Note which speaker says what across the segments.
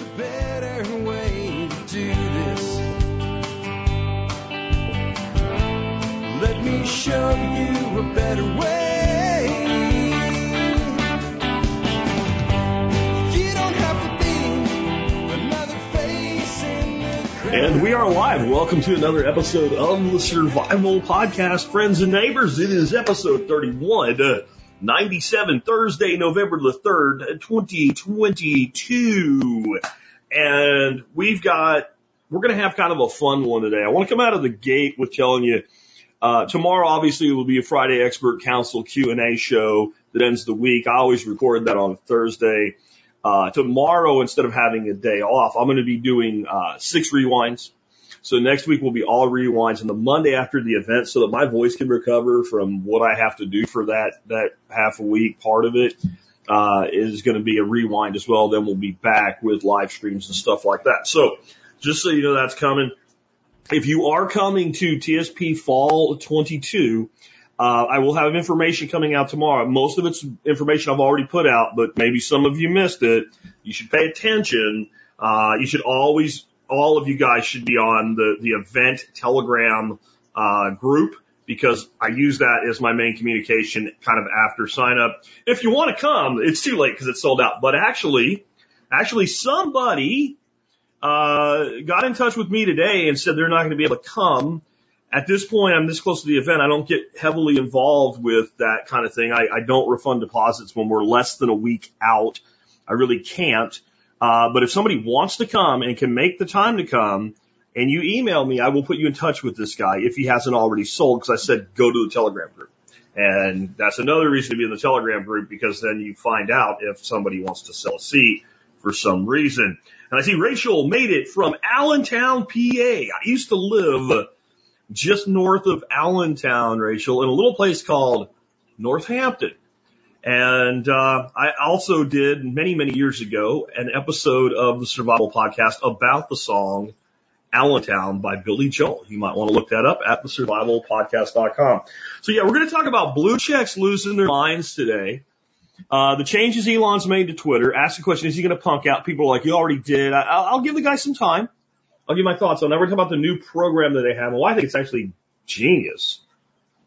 Speaker 1: a better way to do this. Let me show you a better way.
Speaker 2: And we are live. Welcome to another episode of the Survival Podcast, friends and neighbors. It is episode 31, uh, 97, Thursday, November the 3rd, 2022. And we've got, we're going to have kind of a fun one today. I want to come out of the gate with telling you, uh, tomorrow obviously will be a Friday expert council Q&A show that ends the week. I always record that on Thursday. Uh, tomorrow, instead of having a day off, I'm going to be doing, uh, six rewinds. So next week will be all rewinds and the Monday after the event so that my voice can recover from what I have to do for that, that half a week part of it, uh, is going to be a rewind as well. Then we'll be back with live streams and stuff like that. So just so you know that's coming. If you are coming to TSP Fall 22, uh, I will have information coming out tomorrow. Most of it's information I've already put out, but maybe some of you missed it. You should pay attention. Uh, you should always, all of you guys should be on the, the event telegram, uh, group because I use that as my main communication kind of after sign up. If you want to come, it's too late because it's sold out, but actually, actually somebody, uh, got in touch with me today and said they're not going to be able to come at this point, I'm this close to the event. I don't get heavily involved with that kind of thing. I, I don't refund deposits when we're less than a week out. I really can't. Uh, but if somebody wants to come and can make the time to come and you email me, I will put you in touch with this guy if he hasn't already sold because I said go to the Telegram group. And that's another reason to be in the Telegram group because then you find out if somebody wants to sell a seat for some reason. And I see Rachel made it from Allentown, PA. I used to live just north of Allentown, Rachel, in a little place called Northampton. And uh, I also did many, many years ago an episode of the Survival Podcast about the song Allentown by Billy Joel. You might want to look that up at thesurvivalpodcast.com. So yeah, we're going to talk about blue checks losing their minds today. Uh, the changes Elon's made to Twitter. Ask the question, is he going to punk out? People are like, you already did. I, I'll, I'll give the guy some time. I'll give my thoughts that. We're talking about the new program that they have and why I think it's actually genius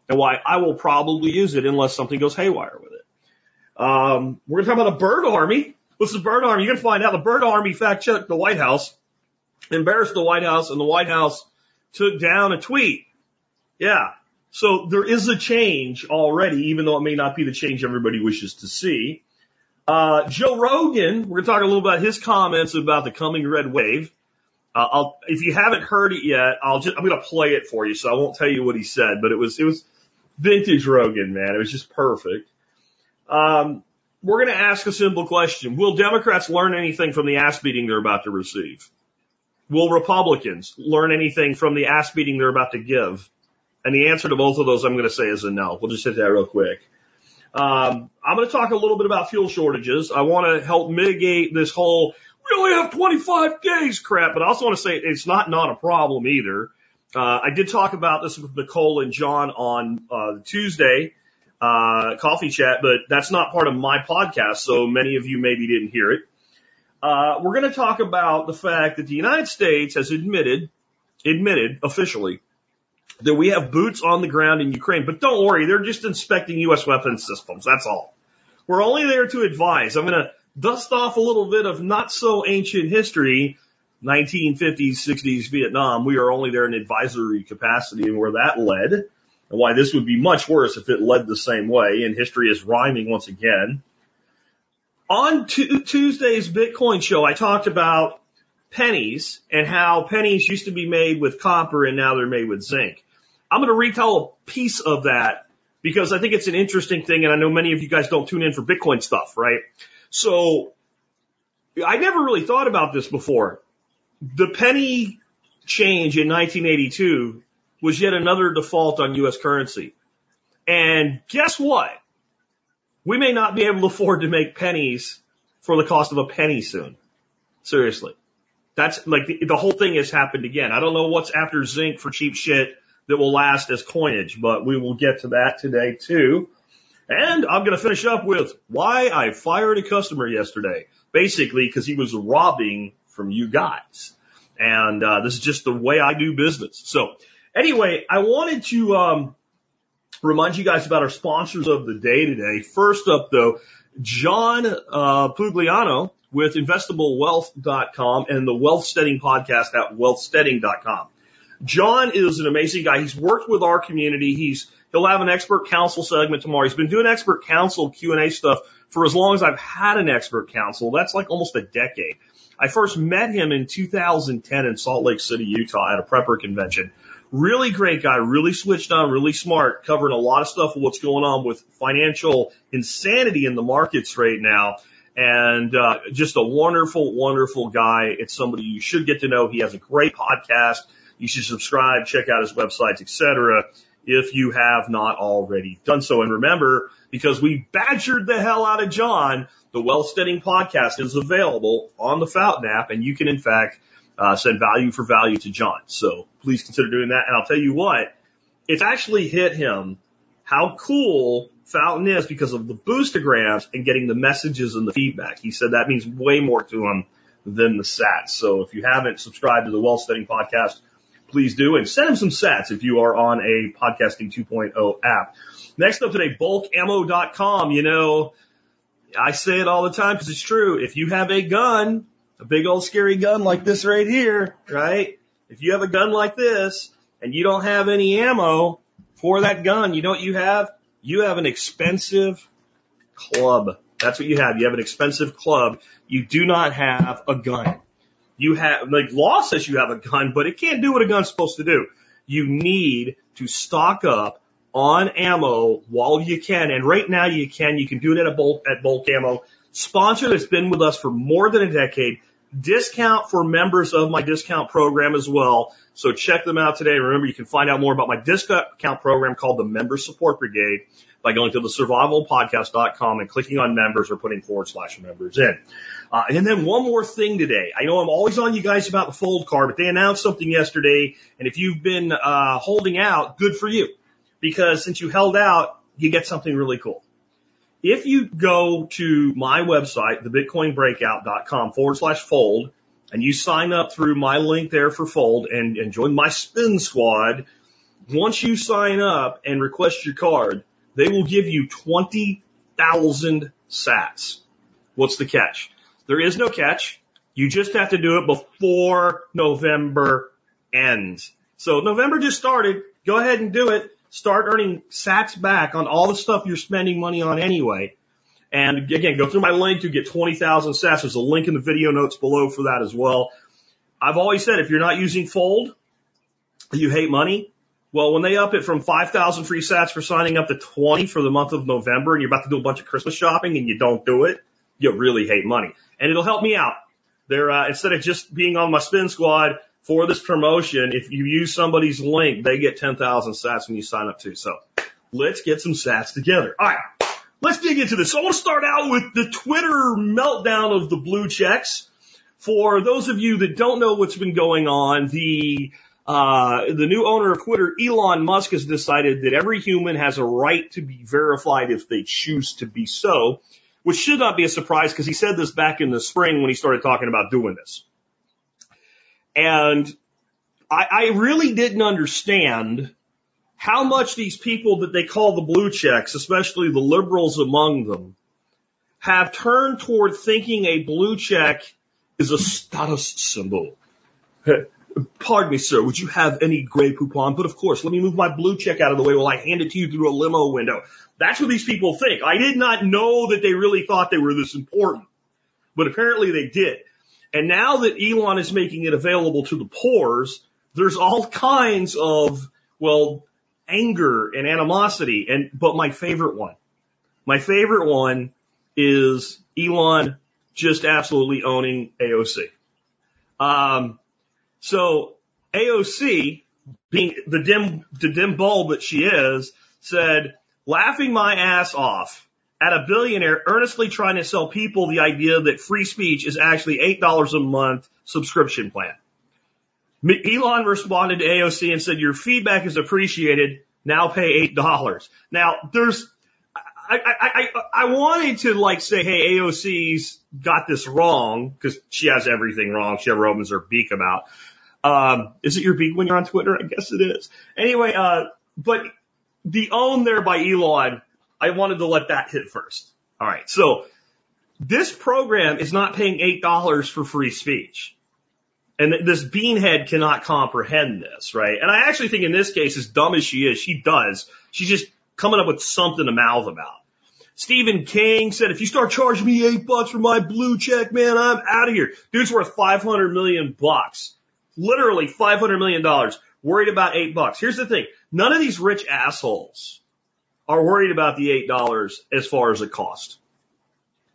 Speaker 2: and why I will probably use it unless something goes haywire with it. Um, we're going to talk about the bird army. What's the bird army? You're going to find out the bird army fact checked the White House, embarrassed the White House, and the White House took down a tweet. Yeah. So there is a change already, even though it may not be the change everybody wishes to see. Uh, Joe Rogan, we're going to talk a little about his comments about the coming red wave. Uh, I'll, if you haven't heard it yet, I'll just, I'm going to play it for you. So I won't tell you what he said, but it was, it was vintage Rogan, man. It was just perfect. Um, we're going to ask a simple question. Will Democrats learn anything from the ass beating they're about to receive? Will Republicans learn anything from the ass beating they're about to give? And the answer to both of those I'm going to say is a no. We'll just hit that real quick. Um, I'm going to talk a little bit about fuel shortages. I want to help mitigate this whole we only have 25 days crap, but I also want to say it's not not a problem either. Uh, I did talk about this with Nicole and John on uh, Tuesday uh, coffee chat, but that's not part of my podcast, so many of you maybe didn't hear it. Uh, we're going to talk about the fact that the United States has admitted, admitted officially, that we have boots on the ground in Ukraine. But don't worry, they're just inspecting U.S. weapons systems. That's all. We're only there to advise. I'm going to dust off a little bit of not so ancient history, 1950s, 60s Vietnam. We are only there in advisory capacity and where that led and why this would be much worse if it led the same way. And history is rhyming once again. On t- Tuesday's Bitcoin show, I talked about pennies and how pennies used to be made with copper and now they're made with zinc. I'm going to retell a piece of that because I think it's an interesting thing. And I know many of you guys don't tune in for Bitcoin stuff, right? So I never really thought about this before. The penny change in 1982 was yet another default on U.S. currency. And guess what? We may not be able to afford to make pennies for the cost of a penny soon. Seriously. That's like the, the whole thing has happened again. I don't know what's after zinc for cheap shit that will last as coinage, but we will get to that today too. And I'm going to finish up with why I fired a customer yesterday. Basically, because he was robbing from you guys. And, uh, this is just the way I do business. So anyway, I wanted to, um, remind you guys about our sponsors of the day today. First up though, John, uh, Pugliano with investablewealth.com and the Wealth Steading podcast at wealthsteading.com. John is an amazing guy. He's worked with our community. He's, he'll have an expert council segment tomorrow. He's been doing expert council Q&A stuff for as long as I've had an expert council. That's like almost a decade. I first met him in 2010 in Salt Lake City, Utah at a prepper convention. Really great guy, really switched on, really smart, covering a lot of stuff of what's going on with financial insanity in the markets right now. And uh, just a wonderful, wonderful guy. It's somebody you should get to know. He has a great podcast. You should subscribe, check out his websites, etc. If you have not already done so. And remember, because we badgered the hell out of John, the Wealth Steading podcast is available on the Fountain app, and you can in fact uh, send value for value to John. So please consider doing that. And I'll tell you what, it's actually hit him how cool Fountain is because of the boostograms and getting the messages and the feedback. He said that means way more to him than the sats. So if you haven't subscribed to the Wealth Steading podcast, please do and send him some sats if you are on a podcasting 2.0 app. Next up today, bulkammo.com. You know, I say it all the time because it's true. If you have a gun, a big old scary gun like this right here, right? If you have a gun like this and you don't have any ammo for that gun, you know what you have? You have an expensive club. That's what you have. You have an expensive club. You do not have a gun. You have, like law says you have a gun, but it can't do what a gun's supposed to do. You need to stock up on ammo while you can. And right now you can. You can do it at a bulk, at bulk ammo. Sponsor that's been with us for more than a decade. Discount for members of my discount program as well. So check them out today. Remember, you can find out more about my discount program called the Member Support Brigade by going to the survivalpodcast.com and clicking on members or putting forward slash members in. Uh, and then one more thing today. I know I'm always on you guys about the fold car, but they announced something yesterday. And if you've been, uh, holding out, good for you because since you held out, you get something really cool. If you go to my website, thebitcoinbreakout.com forward slash fold, and you sign up through my link there for fold and, and join my spin squad, once you sign up and request your card, they will give you 20,000 sats. What's the catch? There is no catch. You just have to do it before November ends. So November just started. Go ahead and do it start earning sats back on all the stuff you're spending money on anyway. And again, go through my link to get 20,000 sats. There's a link in the video notes below for that as well. I've always said if you're not using Fold, you hate money. Well, when they up it from 5,000 free sats for signing up to 20 for the month of November and you're about to do a bunch of Christmas shopping and you don't do it, you really hate money. And it'll help me out. They're, uh, instead of just being on my spin squad, for this promotion, if you use somebody's link, they get 10,000 sats when you sign up too. So let's get some sats together. All right. Let's dig into this. So I want to start out with the Twitter meltdown of the blue checks. For those of you that don't know what's been going on, the uh, the new owner of Twitter, Elon Musk, has decided that every human has a right to be verified if they choose to be so, which should not be a surprise because he said this back in the spring when he started talking about doing this. And I, I really didn't understand how much these people that they call the blue checks, especially the liberals among them, have turned toward thinking a blue check is a status symbol. Pardon me, sir, would you have any Grey Poupon? But of course, let me move my blue check out of the way while I hand it to you through a limo window. That's what these people think. I did not know that they really thought they were this important, but apparently they did. And now that Elon is making it available to the pores, there's all kinds of, well, anger and animosity. And, but my favorite one, my favorite one is Elon just absolutely owning AOC. Um, so AOC, being the dim, the dim bulb that she is, said, laughing my ass off at a billionaire earnestly trying to sell people the idea that free speech is actually $8 a month subscription plan. Elon responded to AOC and said, your feedback is appreciated. Now pay $8. Now there's, I, I, I, I wanted to like say, hey, AOC's got this wrong because she has everything wrong. She ever opens her beak about. Um, is it your beak when you're on Twitter? I guess it is. Anyway, uh, but the own there by Elon, I wanted to let that hit first. All right. So this program is not paying $8 for free speech. And this beanhead cannot comprehend this, right? And I actually think in this case, as dumb as she is, she does. She's just coming up with something to mouth about. Stephen King said, if you start charging me eight bucks for my blue check, man, I'm out of here. Dude's worth 500 million bucks. Literally 500 million dollars. Worried about eight bucks. Here's the thing. None of these rich assholes are worried about the eight dollars as far as it cost.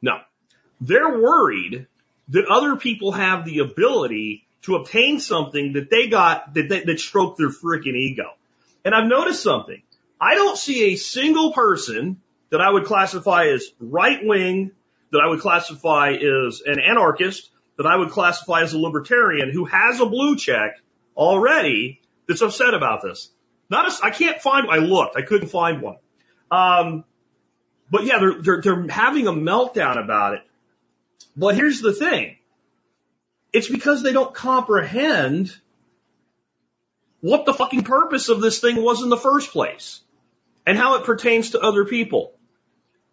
Speaker 2: No. They're worried that other people have the ability to obtain something that they got that, that, that stroked their freaking ego. And I've noticed something. I don't see a single person that I would classify as right wing, that I would classify as an anarchist, that I would classify as a libertarian who has a blue check already that's upset about this. Not a, I can't find, I looked, I couldn't find one. Um, but yeah, they're, they're, they're having a meltdown about it. But here's the thing. It's because they don't comprehend what the fucking purpose of this thing was in the first place and how it pertains to other people.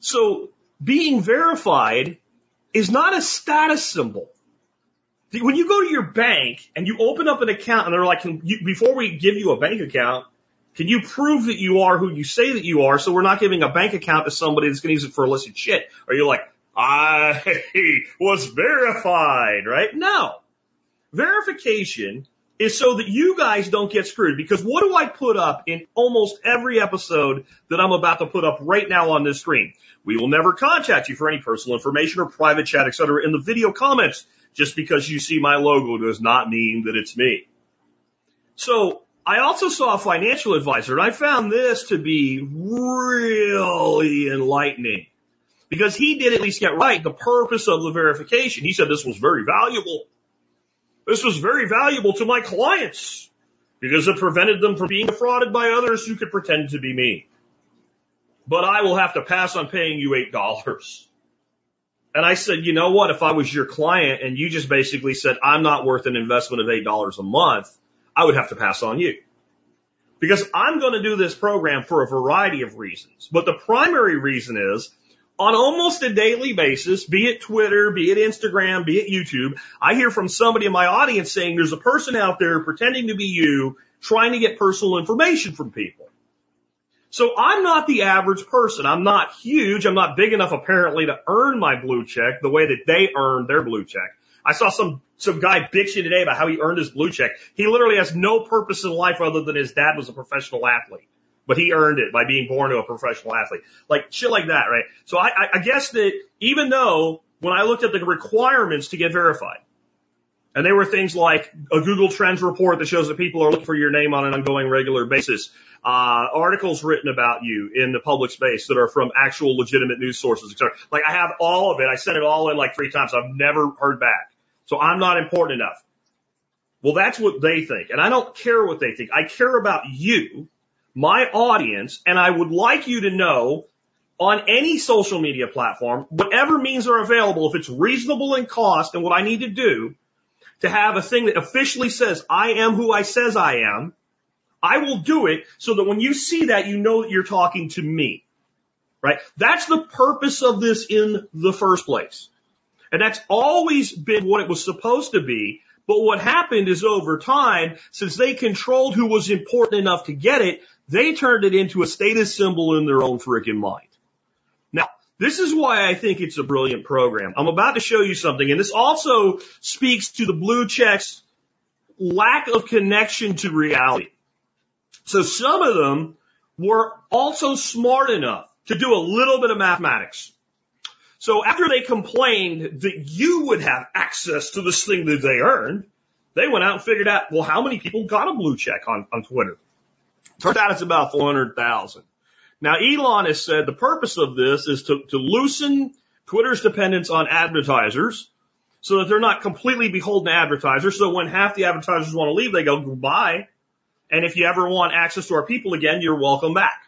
Speaker 2: So being verified is not a status symbol. When you go to your bank and you open up an account and they're like, before we give you a bank account, can you prove that you are who you say that you are? So we're not giving a bank account to somebody that's going to use it for illicit shit. Or you're like, I was verified, right? No. Verification is so that you guys don't get screwed. Because what do I put up in almost every episode that I'm about to put up right now on this screen? We will never contact you for any personal information or private chat, etc. in the video comments. Just because you see my logo does not mean that it's me. So I also saw a financial advisor and I found this to be really enlightening because he did at least get right the purpose of the verification. He said this was very valuable. This was very valuable to my clients because it prevented them from being defrauded by others who could pretend to be me. But I will have to pass on paying you $8. And I said, you know what? If I was your client and you just basically said, I'm not worth an investment of $8 a month, I would have to pass on you. Because I'm going to do this program for a variety of reasons. But the primary reason is on almost a daily basis, be it Twitter, be it Instagram, be it YouTube, I hear from somebody in my audience saying there's a person out there pretending to be you trying to get personal information from people. So I'm not the average person. I'm not huge. I'm not big enough apparently to earn my blue check the way that they earn their blue check. I saw some, some guy bitching today about how he earned his blue check. He literally has no purpose in life other than his dad was a professional athlete but he earned it by being born to a professional athlete. Like shit like that, right? So I, I guess that even though when I looked at the requirements to get verified, and they were things like a Google Trends report that shows that people are looking for your name on an ongoing regular basis, uh, articles written about you in the public space that are from actual legitimate news sources, etc. Like I have all of it. I sent it all in like three times. I've never heard back. So I'm not important enough. Well, that's what they think. And I don't care what they think. I care about you my audience, and I would like you to know on any social media platform, whatever means are available, if it's reasonable in cost and what I need to do to have a thing that officially says I am who I says I am, I will do it so that when you see that, you know that you're talking to me. Right? That's the purpose of this in the first place. And that's always been what it was supposed to be. But what happened is over time, since they controlled who was important enough to get it, they turned it into a status symbol in their own freaking mind. Now, this is why I think it's a brilliant program. I'm about to show you something, and this also speaks to the blue checks lack of connection to reality. So some of them were also smart enough to do a little bit of mathematics. So after they complained that you would have access to this thing that they earned, they went out and figured out, well, how many people got a blue check on, on Twitter? Turns out it's about 400,000. Now, Elon has said the purpose of this is to, to loosen Twitter's dependence on advertisers so that they're not completely beholden to advertisers. So when half the advertisers want to leave, they go goodbye. And if you ever want access to our people again, you're welcome back.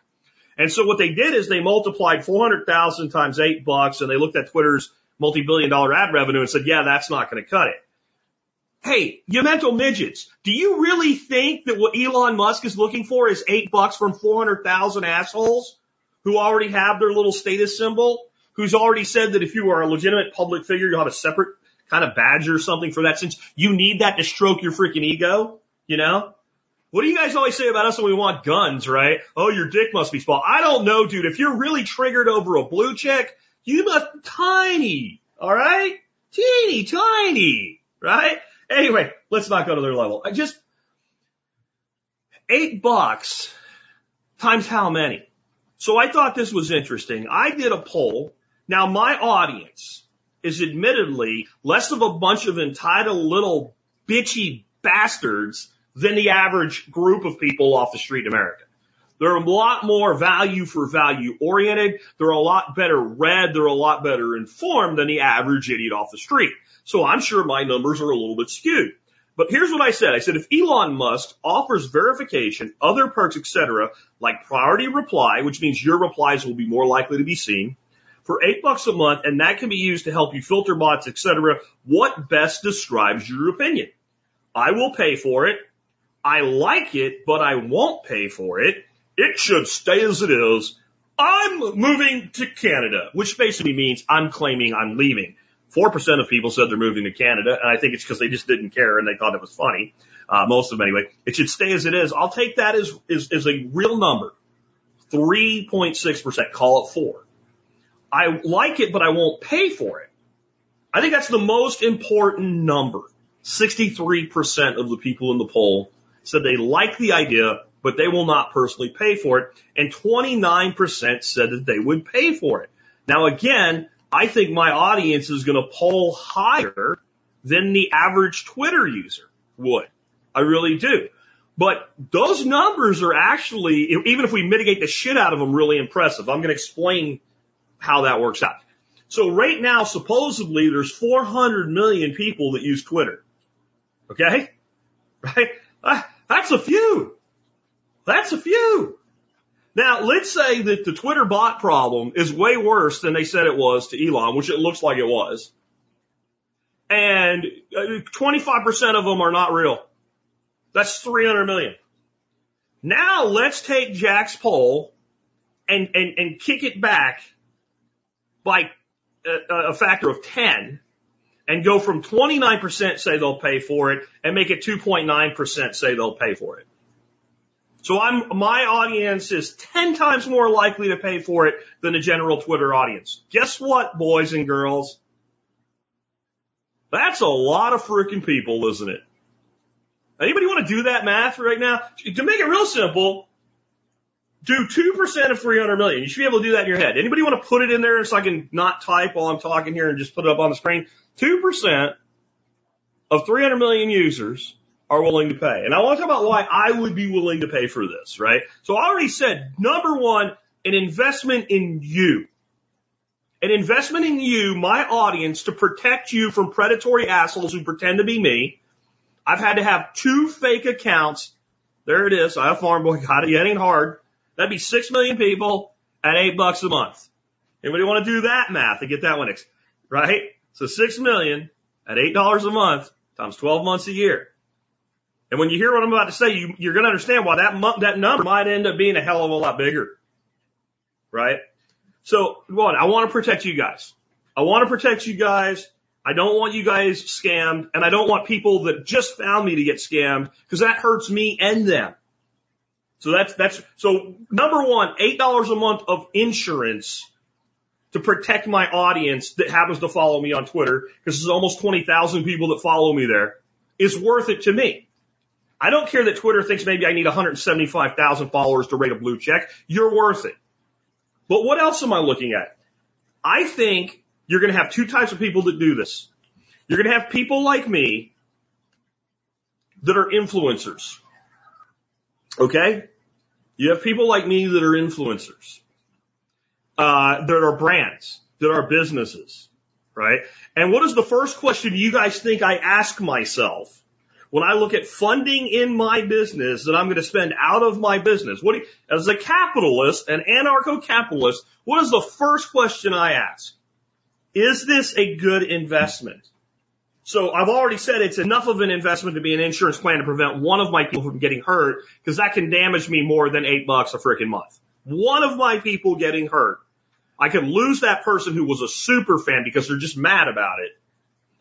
Speaker 2: And so what they did is they multiplied 400,000 times eight bucks and they looked at Twitter's multi-billion dollar ad revenue and said, yeah, that's not going to cut it. Hey, you mental midgets, do you really think that what Elon Musk is looking for is eight bucks from 400,000 assholes who already have their little status symbol? Who's already said that if you are a legitimate public figure, you'll have a separate kind of badge or something for that since you need that to stroke your freaking ego, you know? What do you guys always say about us when we want guns, right? Oh, your dick must be small. I don't know, dude. If you're really triggered over a blue check, you must tiny. All right? Teeny tiny. Right? Anyway, let's not go to their level. I just, eight bucks times how many? So I thought this was interesting. I did a poll. Now my audience is admittedly less of a bunch of entitled little bitchy bastards than the average group of people off the street in America. They're a lot more value for value oriented. They're a lot better read. They're a lot better informed than the average idiot off the street. So I'm sure my numbers are a little bit skewed. But here's what I said. I said if Elon Musk offers verification, other perks, etc., like priority reply, which means your replies will be more likely to be seen, for eight bucks a month, and that can be used to help you filter bots, etc., what best describes your opinion? I will pay for it. I like it, but I won't pay for it. It should stay as it is. I'm moving to Canada, which basically means I'm claiming I'm leaving. 4% of people said they're moving to Canada, and I think it's because they just didn't care and they thought it was funny. Uh, most of them anyway. It should stay as it is. I'll take that as, as, as a real number. 3.6%. Call it four. I like it, but I won't pay for it. I think that's the most important number. 63% of the people in the poll said they like the idea, but they will not personally pay for it. And 29% said that they would pay for it. Now again, I think my audience is going to poll higher than the average Twitter user would. I really do. But those numbers are actually, even if we mitigate the shit out of them, really impressive. I'm going to explain how that works out. So right now, supposedly there's 400 million people that use Twitter. Okay? Right? Ah, Uh, that's a few. That's a few. Now, let's say that the Twitter bot problem is way worse than they said it was to Elon, which it looks like it was. And 25% uh, of them are not real. That's 300 million. Now let's take Jack's poll and, and, and kick it back by a, a factor of 10 and go from 29% say they'll pay for it and make it 2.9% say they'll pay for it. So I'm, my audience is 10 times more likely to pay for it than the general Twitter audience. Guess what, boys and girls? That's a lot of freaking people, isn't it? Anybody want to do that math right now? To make it real simple, do 2% of 300 million. You should be able to do that in your head. Anybody want to put it in there so I can not type while I'm talking here and just put it up on the screen? 2% of 300 million users are willing to pay. And I want to talk about why I would be willing to pay for this, right? So I already said, number one, an investment in you. An investment in you, my audience, to protect you from predatory assholes who pretend to be me. I've had to have two fake accounts. There it is. I have farm boy got it. It ain't hard. That'd be six million people at eight bucks a month. Anybody want to do that math to get that one, right? So six million at eight dollars a month times 12 months a year. And when you hear what I'm about to say, you, you're going to understand why that that number might end up being a hell of a lot bigger, right? So, one, I want to protect you guys. I want to protect you guys. I don't want you guys scammed, and I don't want people that just found me to get scammed because that hurts me and them. So that's that's so number one, eight dollars a month of insurance to protect my audience that happens to follow me on Twitter, because there's almost 20,000 people that follow me there, is worth it to me. I don't care that Twitter thinks maybe I need 175,000 followers to rate a blue check. You're worth it. But what else am I looking at? I think you're going to have two types of people that do this. You're going to have people like me that are influencers. Okay? You have people like me that are influencers uh, that are brands, that are businesses, right? And what is the first question you guys think I ask myself when I look at funding in my business that I'm going to spend out of my business, what you, as a capitalist, an anarcho-capitalist, what is the first question I ask? Is this a good investment? So I've already said it's enough of an investment to be an insurance plan to prevent one of my people from getting hurt because that can damage me more than eight bucks a freaking month. One of my people getting hurt. I could lose that person who was a super fan because they're just mad about it.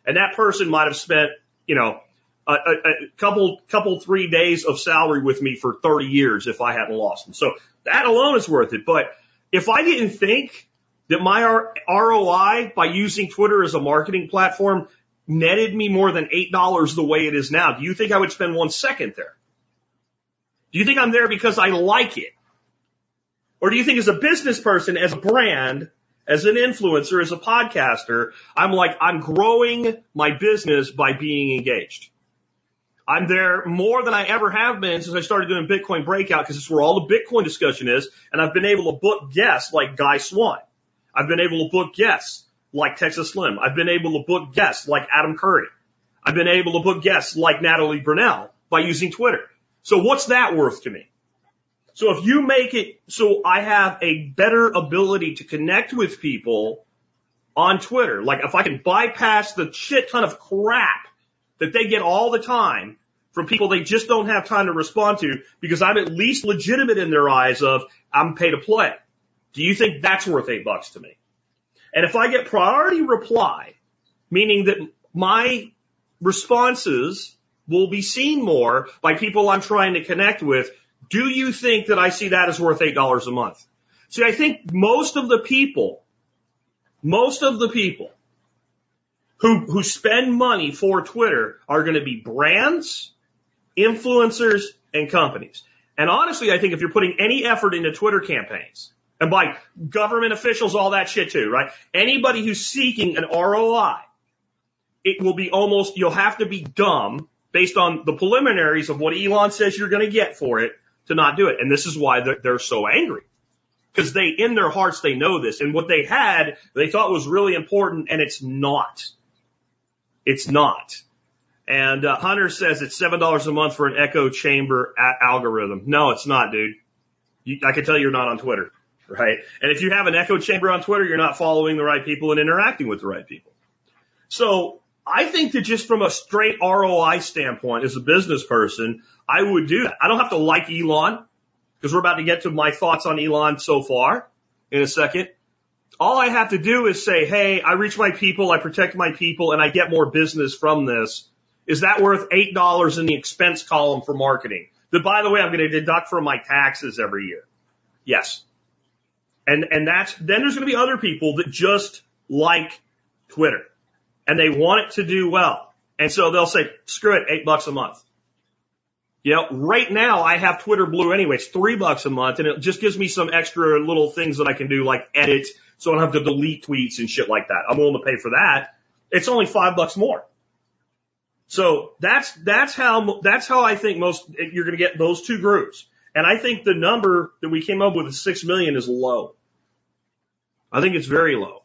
Speaker 2: And that person might have spent, you know, a, a, a couple, couple, three days of salary with me for 30 years if I hadn't lost them. So that alone is worth it. But if I didn't think that my ROI by using Twitter as a marketing platform netted me more than $8 the way it is now, do you think I would spend one second there? Do you think I'm there because I like it? Or do you think as a business person, as a brand, as an influencer, as a podcaster, I'm like, I'm growing my business by being engaged. I'm there more than I ever have been since I started doing Bitcoin breakout because it's where all the Bitcoin discussion is. And I've been able to book guests like Guy Swan. I've been able to book guests like Texas Slim. I've been able to book guests like Adam Curry. I've been able to book guests like Natalie Brunell by using Twitter. So what's that worth to me? So if you make it so I have a better ability to connect with people on Twitter, like if I can bypass the shit ton of crap that they get all the time from people they just don't have time to respond to because I'm at least legitimate in their eyes of I'm pay to play. Do you think that's worth eight bucks to me? And if I get priority reply, meaning that my responses will be seen more by people I'm trying to connect with, do you think that I see that as worth $8 a month? See, I think most of the people, most of the people who, who spend money for Twitter are going to be brands, influencers, and companies. And honestly, I think if you're putting any effort into Twitter campaigns, and by government officials, all that shit too, right? Anybody who's seeking an ROI, it will be almost, you'll have to be dumb based on the preliminaries of what Elon says you're going to get for it to not do it. And this is why they're, they're so angry. Because they, in their hearts, they know this. And what they had, they thought was really important, and it's not. It's not. And uh, Hunter says it's seven dollars a month for an echo chamber algorithm. No, it's not, dude. You, I can tell you're not on Twitter, right? And if you have an echo chamber on Twitter, you're not following the right people and interacting with the right people. So I think that just from a straight ROI standpoint, as a business person, I would do that. I don't have to like Elon because we're about to get to my thoughts on Elon so far in a second. All I have to do is say, Hey, I reach my people. I protect my people and I get more business from this. Is that worth $8 in the expense column for marketing? That by the way, I'm going to deduct from my taxes every year. Yes. And, and that's, then there's going to be other people that just like Twitter and they want it to do well. And so they'll say, screw it, eight bucks a month. You know, right now I have Twitter Blue anyway. It's three bucks a month and it just gives me some extra little things that I can do like edit so I don't have to delete tweets and shit like that. I'm willing to pay for that. It's only five bucks more. So that's, that's how, that's how I think most, you're going to get those two groups. And I think the number that we came up with, six million, is low. I think it's very low.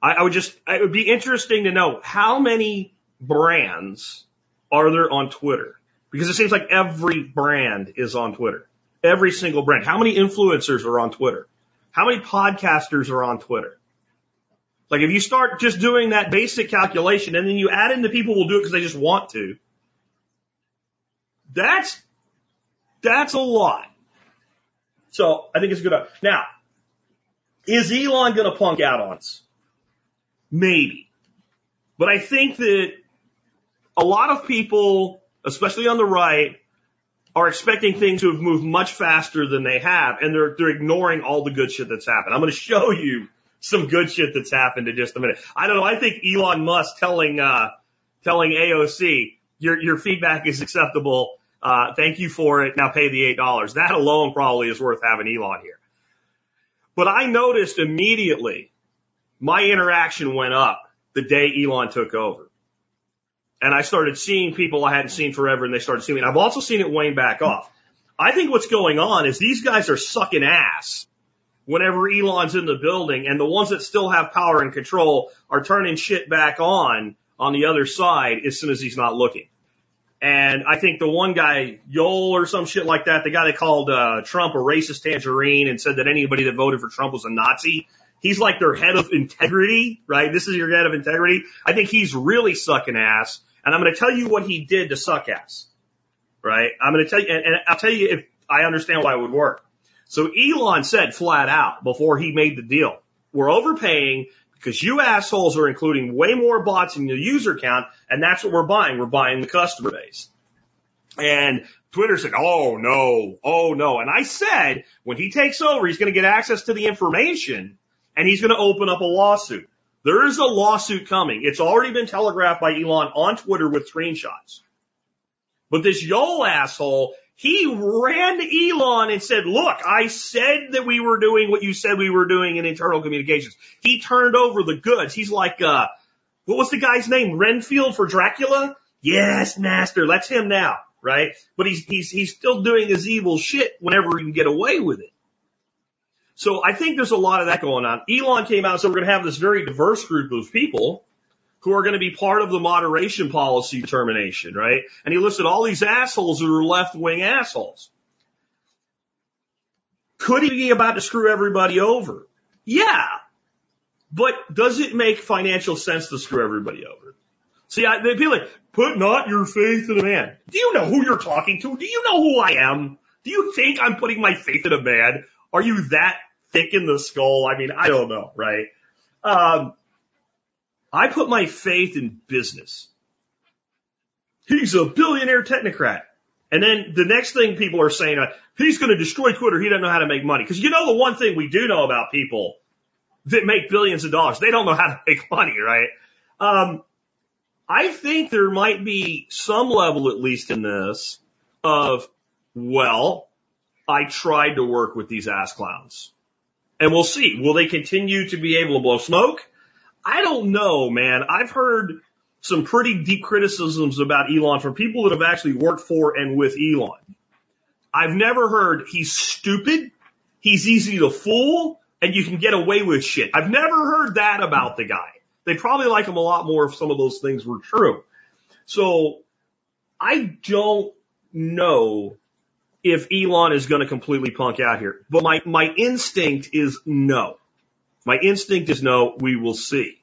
Speaker 2: I, I would just, it would be interesting to know how many brands are there on Twitter? Because it seems like every brand is on Twitter. Every single brand. How many influencers are on Twitter? How many podcasters are on Twitter? Like if you start just doing that basic calculation and then you add in the people who will do it because they just want to, that's, that's a lot. So I think it's a good. Now, is Elon going to punk out on us? Maybe. But I think that a lot of people, especially on the right, are expecting things to have moved much faster than they have, and they're they're ignoring all the good shit that's happened. I'm going to show you some good shit that's happened in just a minute. I don't know. I think Elon Musk telling uh, telling AOC your your feedback is acceptable. Uh, thank you for it. Now pay the eight dollars. That alone probably is worth having Elon here. But I noticed immediately my interaction went up the day Elon took over. And I started seeing people I hadn't seen forever and they started seeing me. And I've also seen it wane back off. I think what's going on is these guys are sucking ass whenever Elon's in the building and the ones that still have power and control are turning shit back on on the other side as soon as he's not looking. And I think the one guy, Yoel or some shit like that, the guy that called uh, Trump a racist tangerine and said that anybody that voted for Trump was a Nazi. He's like their head of integrity, right? This is your head of integrity. I think he's really sucking ass. And I'm going to tell you what he did to suck ass, right? I'm going to tell you, and, and I'll tell you if I understand why it would work. So Elon said flat out before he made the deal, we're overpaying because you assholes are including way more bots in the user count, and that's what we're buying. We're buying the customer base. And Twitter said, oh no, oh no. And I said, when he takes over, he's going to get access to the information and he's going to open up a lawsuit. There is a lawsuit coming. It's already been telegraphed by Elon on Twitter with screenshots. But this Yoel asshole he ran to Elon and said, look, I said that we were doing what you said we were doing in internal communications. He turned over the goods. He's like, uh, what was the guy's name? Renfield for Dracula? Yes, master. That's him now, right? But he's, he's, he's still doing his evil shit whenever he can get away with it. So I think there's a lot of that going on. Elon came out and said we're going to have this very diverse group of people who are going to be part of the moderation policy termination, right? And he listed all these assholes who are left wing assholes. Could he be about to screw everybody over? Yeah. But does it make financial sense to screw everybody over? See, I, they feel like, put not your faith in a man. Do you know who you're talking to? Do you know who I am? Do you think I'm putting my faith in a man? Are you that thick in the skull? I mean, I don't know, right? Um, I put my faith in business. He's a billionaire technocrat. And then the next thing people are saying, uh, he's going to destroy Twitter. He doesn't know how to make money. Because you know the one thing we do know about people that make billions of dollars, they don't know how to make money, right? Um, I think there might be some level, at least in this, of, well, I tried to work with these ass clowns. And we'll see. Will they continue to be able to blow smoke? I don't know, man. I've heard some pretty deep criticisms about Elon from people that have actually worked for and with Elon. I've never heard he's stupid, he's easy to fool, and you can get away with shit. I've never heard that about the guy. They'd probably like him a lot more if some of those things were true. So I don't know if Elon is going to completely punk out here, but my, my instinct is no. My instinct is no, we will see.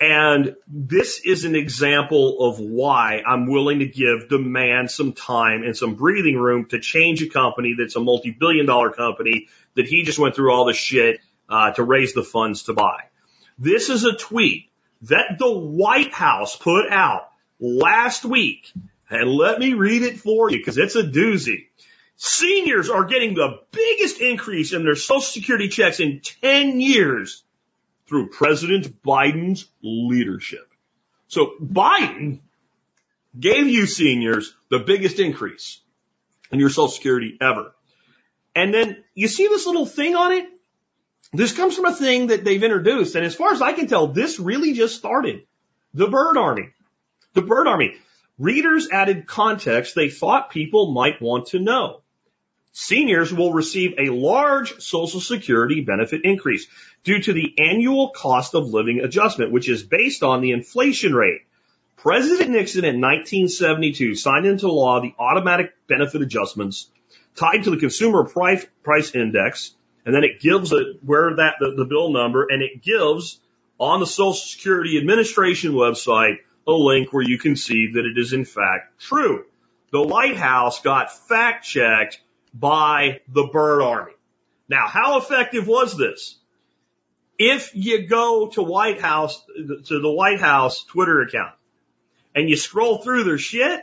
Speaker 2: And this is an example of why I'm willing to give the man some time and some breathing room to change a company that's a multi-billion dollar company that he just went through all the shit uh, to raise the funds to buy. This is a tweet that the White House put out last week. And let me read it for you because it's a doozy. Seniors are getting the biggest increase in their social security checks in 10 years through President Biden's leadership. So Biden gave you seniors the biggest increase in your social security ever. And then you see this little thing on it? This comes from a thing that they've introduced. And as far as I can tell, this really just started. The bird army. The bird army. Readers added context they thought people might want to know seniors will receive a large Social Security benefit increase due to the annual cost of living adjustment, which is based on the inflation rate. President Nixon in 1972 signed into law the automatic benefit adjustments tied to the consumer price, price index, and then it gives where that the, the bill number, and it gives on the Social Security Administration website a link where you can see that it is in fact true. The White House got fact checked by the bird army. Now, how effective was this? If you go to White House, to the White House Twitter account and you scroll through their shit,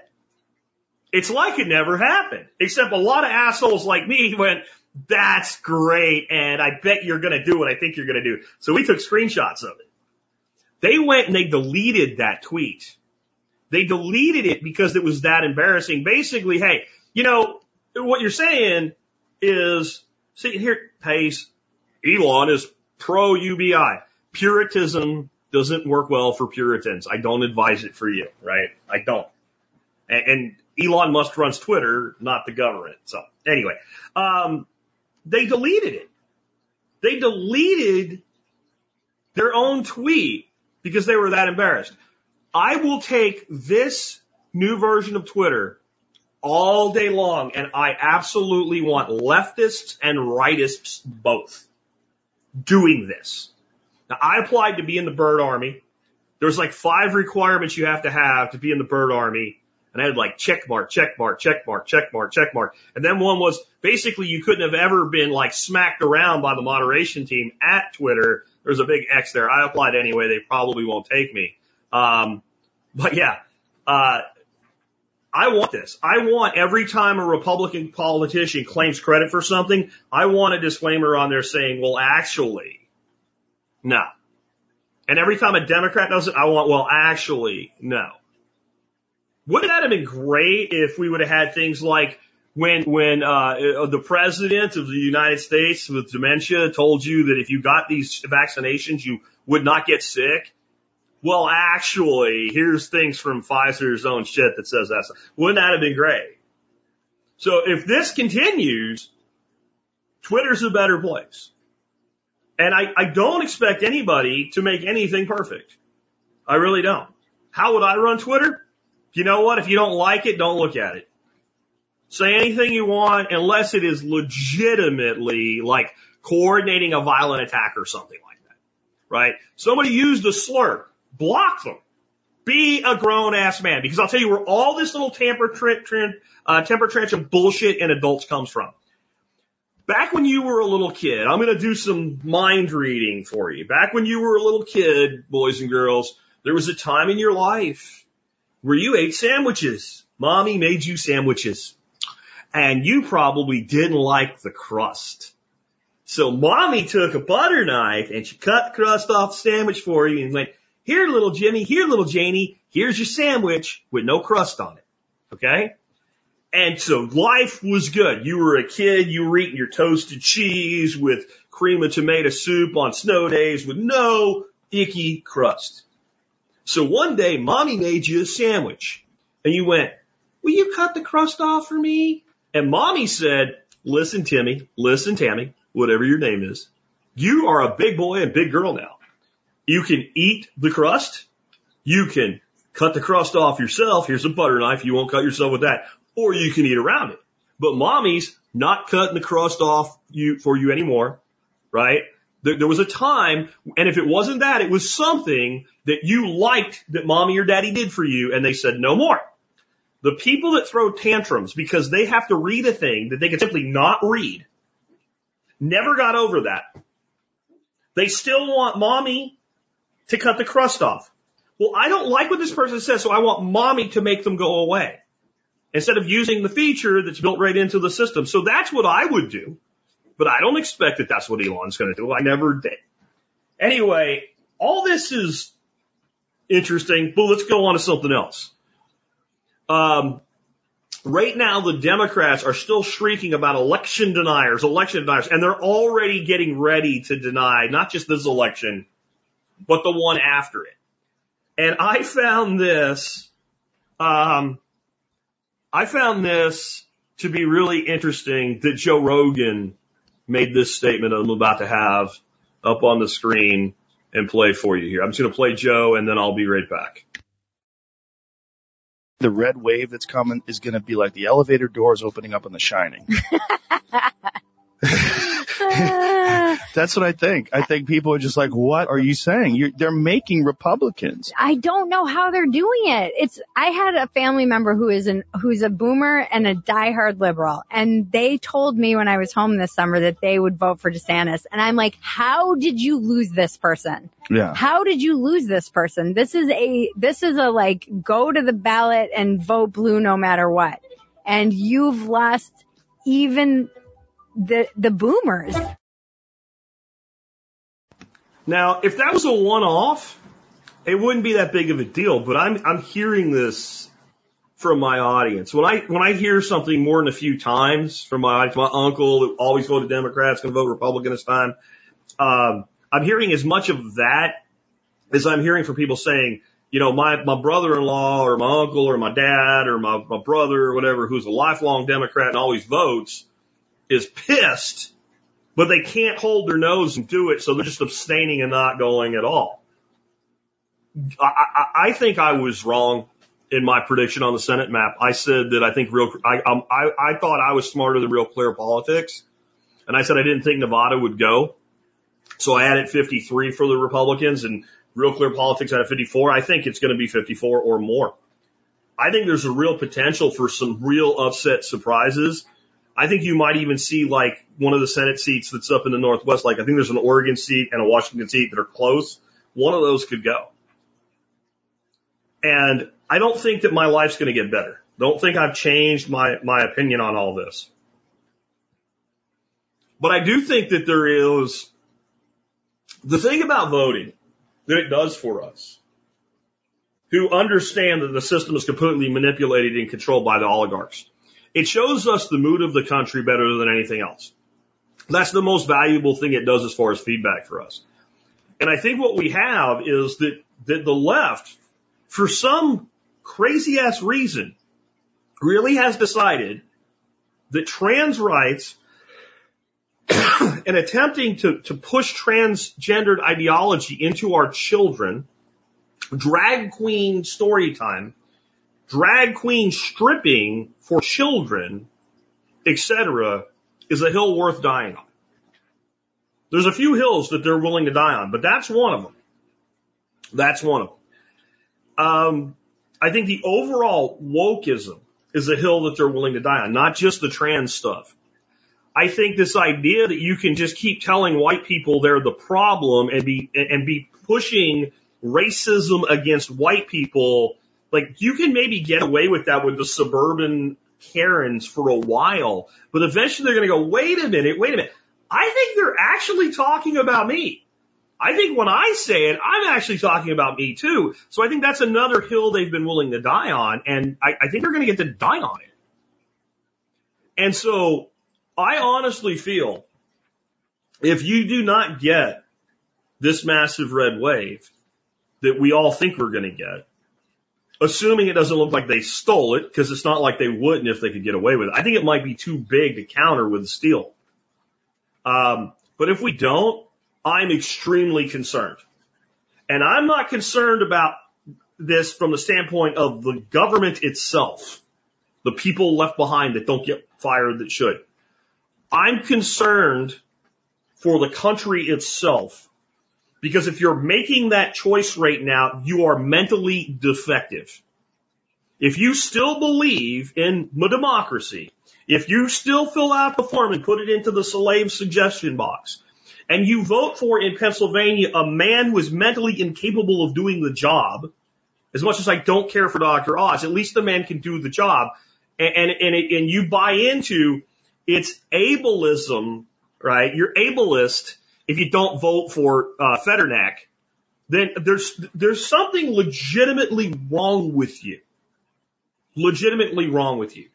Speaker 2: it's like it never happened. Except a lot of assholes like me went, that's great. And I bet you're going to do what I think you're going to do. So we took screenshots of it. They went and they deleted that tweet. They deleted it because it was that embarrassing. Basically, hey, you know, what you're saying is, see here, Pace, Elon is pro UBI. Puritanism doesn't work well for Puritans. I don't advise it for you, right? I don't. And, and Elon Musk runs Twitter, not the government. So anyway, um, they deleted it. They deleted their own tweet because they were that embarrassed. I will take this new version of Twitter all day long, and I absolutely want leftists and rightists both doing this. Now, I applied to be in the bird army. There's like five requirements you have to have to be in the bird army. And I had like check mark, check mark, check mark, check mark, check mark. And then one was basically you couldn't have ever been like smacked around by the moderation team at Twitter. There's a big X there. I applied anyway. They probably won't take me. Um, but yeah, uh, I want this. I want every time a Republican politician claims credit for something, I want a disclaimer on there saying, well, actually, no. And every time a Democrat does it, I want, well, actually, no. Wouldn't that have been great if we would have had things like when when uh, the president of the United States with dementia told you that if you got these vaccinations you would not get sick? Well, actually, here's things from Pfizer's own shit that says that. Wouldn't that have been great? So if this continues, Twitter's a better place. And I, I don't expect anybody to make anything perfect. I really don't. How would I run Twitter? You know what? If you don't like it, don't look at it. Say anything you want unless it is legitimately like coordinating a violent attack or something like that. Right? Somebody used a slur. Block them. Be a grown ass man because I'll tell you where all this little temper, tr- uh, temper tantrum bullshit in adults comes from. Back when you were a little kid, I'm going to do some mind reading for you. Back when you were a little kid, boys and girls, there was a time in your life where you ate sandwiches. Mommy made you sandwiches. And you probably didn't like the crust. So mommy took a butter knife and she cut the crust off the sandwich for you and went, here little Jimmy, here little Janie, here's your sandwich with no crust on it. Okay? And so life was good. You were a kid, you were eating your toasted cheese with cream of tomato soup on snow days with no icky crust. So one day mommy made you a sandwich and you went, will you cut the crust off for me? And mommy said, listen, Timmy, listen, Tammy, whatever your name is. You are a big boy and big girl now. You can eat the crust. You can cut the crust off yourself. Here's a butter knife. You won't cut yourself with that or you can eat around it. But mommy's not cutting the crust off you for you anymore, right? There, there was a time, and if it wasn't that, it was something that you liked that mommy or daddy did for you, and they said no more. The people that throw tantrums because they have to read a thing that they can simply not read never got over that. They still want mommy to cut the crust off. Well, I don't like what this person says, so I want mommy to make them go away instead of using the feature that's built right into the system. So that's what I would do. But I don't expect that that's what Elon's going to do. I never did. Anyway, all this is interesting, but let's go on to something else. Um, right now, the Democrats are still shrieking about election deniers, election deniers, and they're already getting ready to deny not just this election, but the one after it. And I found this, um, I found this to be really interesting that Joe Rogan made this statement I'm about to have up on the screen and play for you here. I'm just going to play Joe and then I'll be right back.
Speaker 3: The red wave that's coming is going to be like the elevator doors opening up in The Shining. That's what I think. I think people are just like, what are you saying? You're, they're making Republicans.
Speaker 4: I don't know how they're doing it. It's, I had a family member who is an, who's a boomer and a diehard liberal. And they told me when I was home this summer that they would vote for DeSantis. And I'm like, how did you lose this person?
Speaker 3: Yeah.
Speaker 4: How did you lose this person? This is a, this is a like, go to the ballot and vote blue no matter what. And you've lost even the, the boomers.
Speaker 2: Now, if that was a one-off, it wouldn't be that big of a deal. But I'm I'm hearing this from my audience. When I when I hear something more than a few times from my my uncle who always voted Democrats, going to vote Republican this time, um, I'm hearing as much of that as I'm hearing from people saying, you know, my my brother-in-law or my uncle or my dad or my my brother or whatever who's a lifelong Democrat and always votes is pissed but they can't hold their nose and do it, so they're just abstaining and not going at all. I, I, I think I was wrong. in my prediction on the Senate map. I said that I think real, I, um, I, I thought I was smarter than real clear politics. And I said I didn't think Nevada would go. So I added 53 for the Republicans and real clear politics had 54. I think it's going to be 54 or more. I think there's a real potential for some real upset surprises. I think you might even see like one of the Senate seats that's up in the Northwest. Like I think there's an Oregon seat and a Washington seat that are close. One of those could go. And I don't think that my life's going to get better. Don't think I've changed my, my opinion on all this. But I do think that there is the thing about voting that it does for us who understand that the system is completely manipulated and controlled by the oligarchs. It shows us the mood of the country better than anything else. That's the most valuable thing it does as far as feedback for us. And I think what we have is that, that the left, for some crazy ass reason, really has decided that trans rights and attempting to, to push transgendered ideology into our children, drag queen story time, drag queen stripping for children, etc., is a hill worth dying on. There's a few hills that they're willing to die on, but that's one of them. That's one of them. Um, I think the overall wokeism is a hill that they're willing to die on, not just the trans stuff. I think this idea that you can just keep telling white people they're the problem and be and be pushing racism against white people, like you can maybe get away with that with the suburban Karens for a while, but eventually they're going to go, wait a minute, wait a minute. I think they're actually talking about me. I think when I say it, I'm actually talking about me too. So I think that's another hill they've been willing to die on, and I, I think they're going to get to die on it. And so I honestly feel if you do not get this massive red wave that we all think we're going to get, assuming it doesn't look like they stole it, because it's not like they wouldn't if they could get away with it. I think it might be too big to counter with steel. Um, but if we don't, I'm extremely concerned. And I'm not concerned about this from the standpoint of the government itself, the people left behind that don't get fired that should. I'm concerned for the country itself because if you're making that choice right now, you are mentally defective. If you still believe in democracy, if you still fill out the form and put it into the slave suggestion box, and you vote for in Pennsylvania a man who is mentally incapable of doing the job, as much as I don't care for Dr. Oz, at least the man can do the job, and, and, and, it, and you buy into it's ableism, right? You're ableist if you don't vote for uh, Fetterneck. Then there's there's something legitimately wrong with you. Legitimately wrong with you.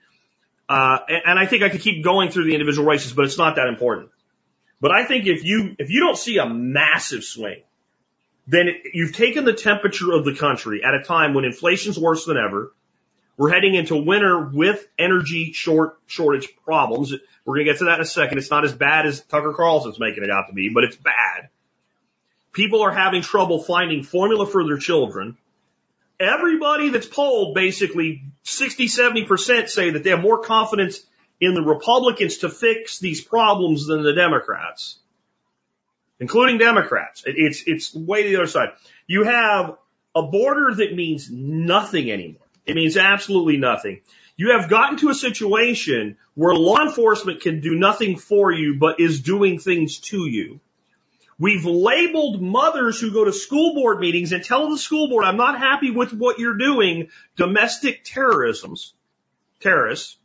Speaker 2: Uh, and, and I think I could keep going through the individual races, but it's not that important. But I think if you if you don't see a massive swing, then you've taken the temperature of the country at a time when inflation's worse than ever. We're heading into winter with energy short shortage problems. We're going to get to that in a second. It's not as bad as Tucker Carlson's making it out to be, but it's bad. People are having trouble finding formula for their children. Everybody that's polled, basically 60, 70% say that they have more confidence in the Republicans to fix these problems than the Democrats, including Democrats. It's, it's way to the other side. You have a border that means nothing anymore. It means absolutely nothing. You have gotten to a situation where law enforcement can do nothing for you, but is doing things to you. We've labeled mothers who go to school board meetings and tell the school board, I'm not happy with what you're doing, domestic terrorisms, terrorists.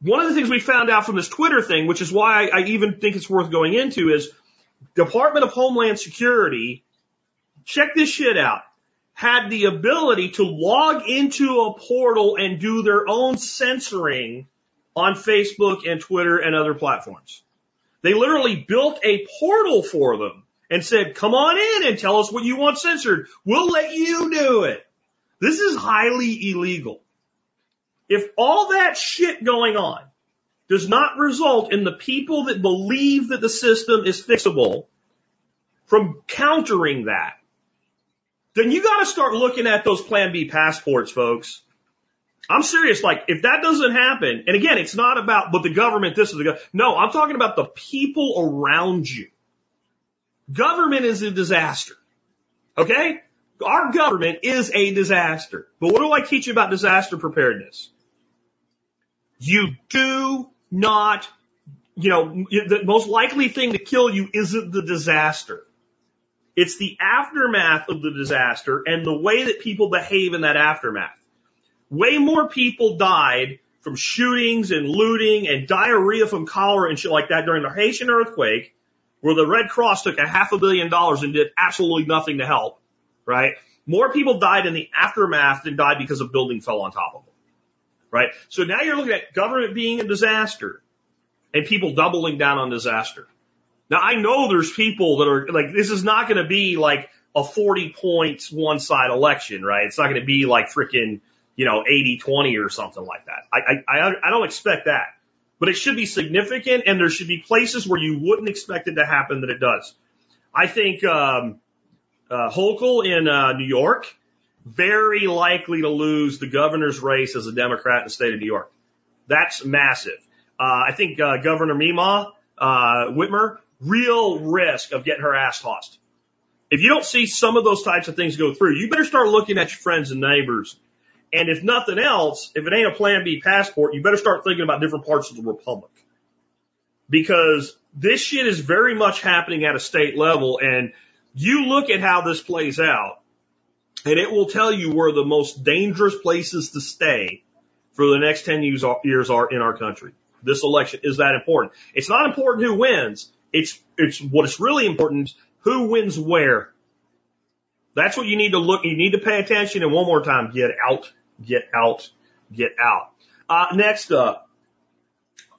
Speaker 2: One of the things we found out from this Twitter thing, which is why I, even think it's worth going into is Department of Homeland Security, check this shit out had the ability to log into a portal and do their own censoring on Facebook and Twitter and other platforms. They literally built a portal for them and said, come on in and tell us what you want censored. We'll let you do it. This is highly illegal. If all that shit going on does not result in the people that believe that the system is fixable from countering that, then you got to start looking at those Plan B passports, folks. I'm serious. Like, if that doesn't happen, and again, it's not about, but the government, this is the, no, I'm talking about the people around you. Government is a disaster. Okay? Our government is a disaster. But what do I teach you about disaster preparedness? You do not, you know, the most likely thing to kill you isn't the disaster. It's the aftermath of the disaster and the way that people behave in that aftermath. Way more people died from shootings and looting and diarrhea from cholera and shit like that during the Haitian earthquake, where the Red Cross took a half a billion dollars and did absolutely nothing to help, right? More people died in the aftermath than died because a building fell on top of them, right? So now you're looking at government being a disaster and people doubling down on disaster. Now I know there's people that are like, this is not going to be like a 40 points one side election, right? It's not going to be like freaking, you know, 80 20 or something like that. I, I, I don't expect that, but it should be significant and there should be places where you wouldn't expect it to happen that it does. I think, um, uh, Hochul in, uh, New York, very likely to lose the governor's race as a Democrat in the state of New York. That's massive. Uh, I think, uh, Governor Mima, uh, Whitmer, real risk of getting her ass tossed. If you don't see some of those types of things go through, you better start looking at your friends and neighbors. And if nothing else, if it ain't a plan B passport, you better start thinking about different parts of the republic. Because this shit is very much happening at a state level and you look at how this plays out and it will tell you where the most dangerous places to stay for the next 10 years are in our country. This election is that important. It's not important who wins. It's, it's what is really important. Who wins where? That's what you need to look. You need to pay attention. And one more time, get out, get out, get out. Uh, next up,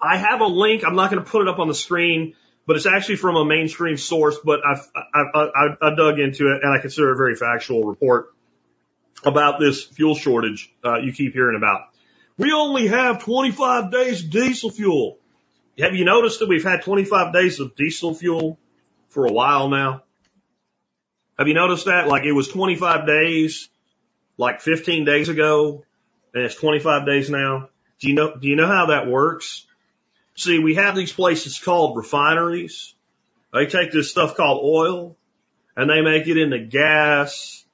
Speaker 2: I have a link. I'm not going to put it up on the screen, but it's actually from a mainstream source. But I've, I've, I've, I dug into it, and I consider it a very factual report about this fuel shortage uh, you keep hearing about. We only have 25 days diesel fuel. Have you noticed that we've had 25 days of diesel fuel for a while now? Have you noticed that? Like it was 25 days, like 15 days ago, and it's 25 days now. Do you know, do you know how that works? See, we have these places called refineries. They take this stuff called oil and they make it into gas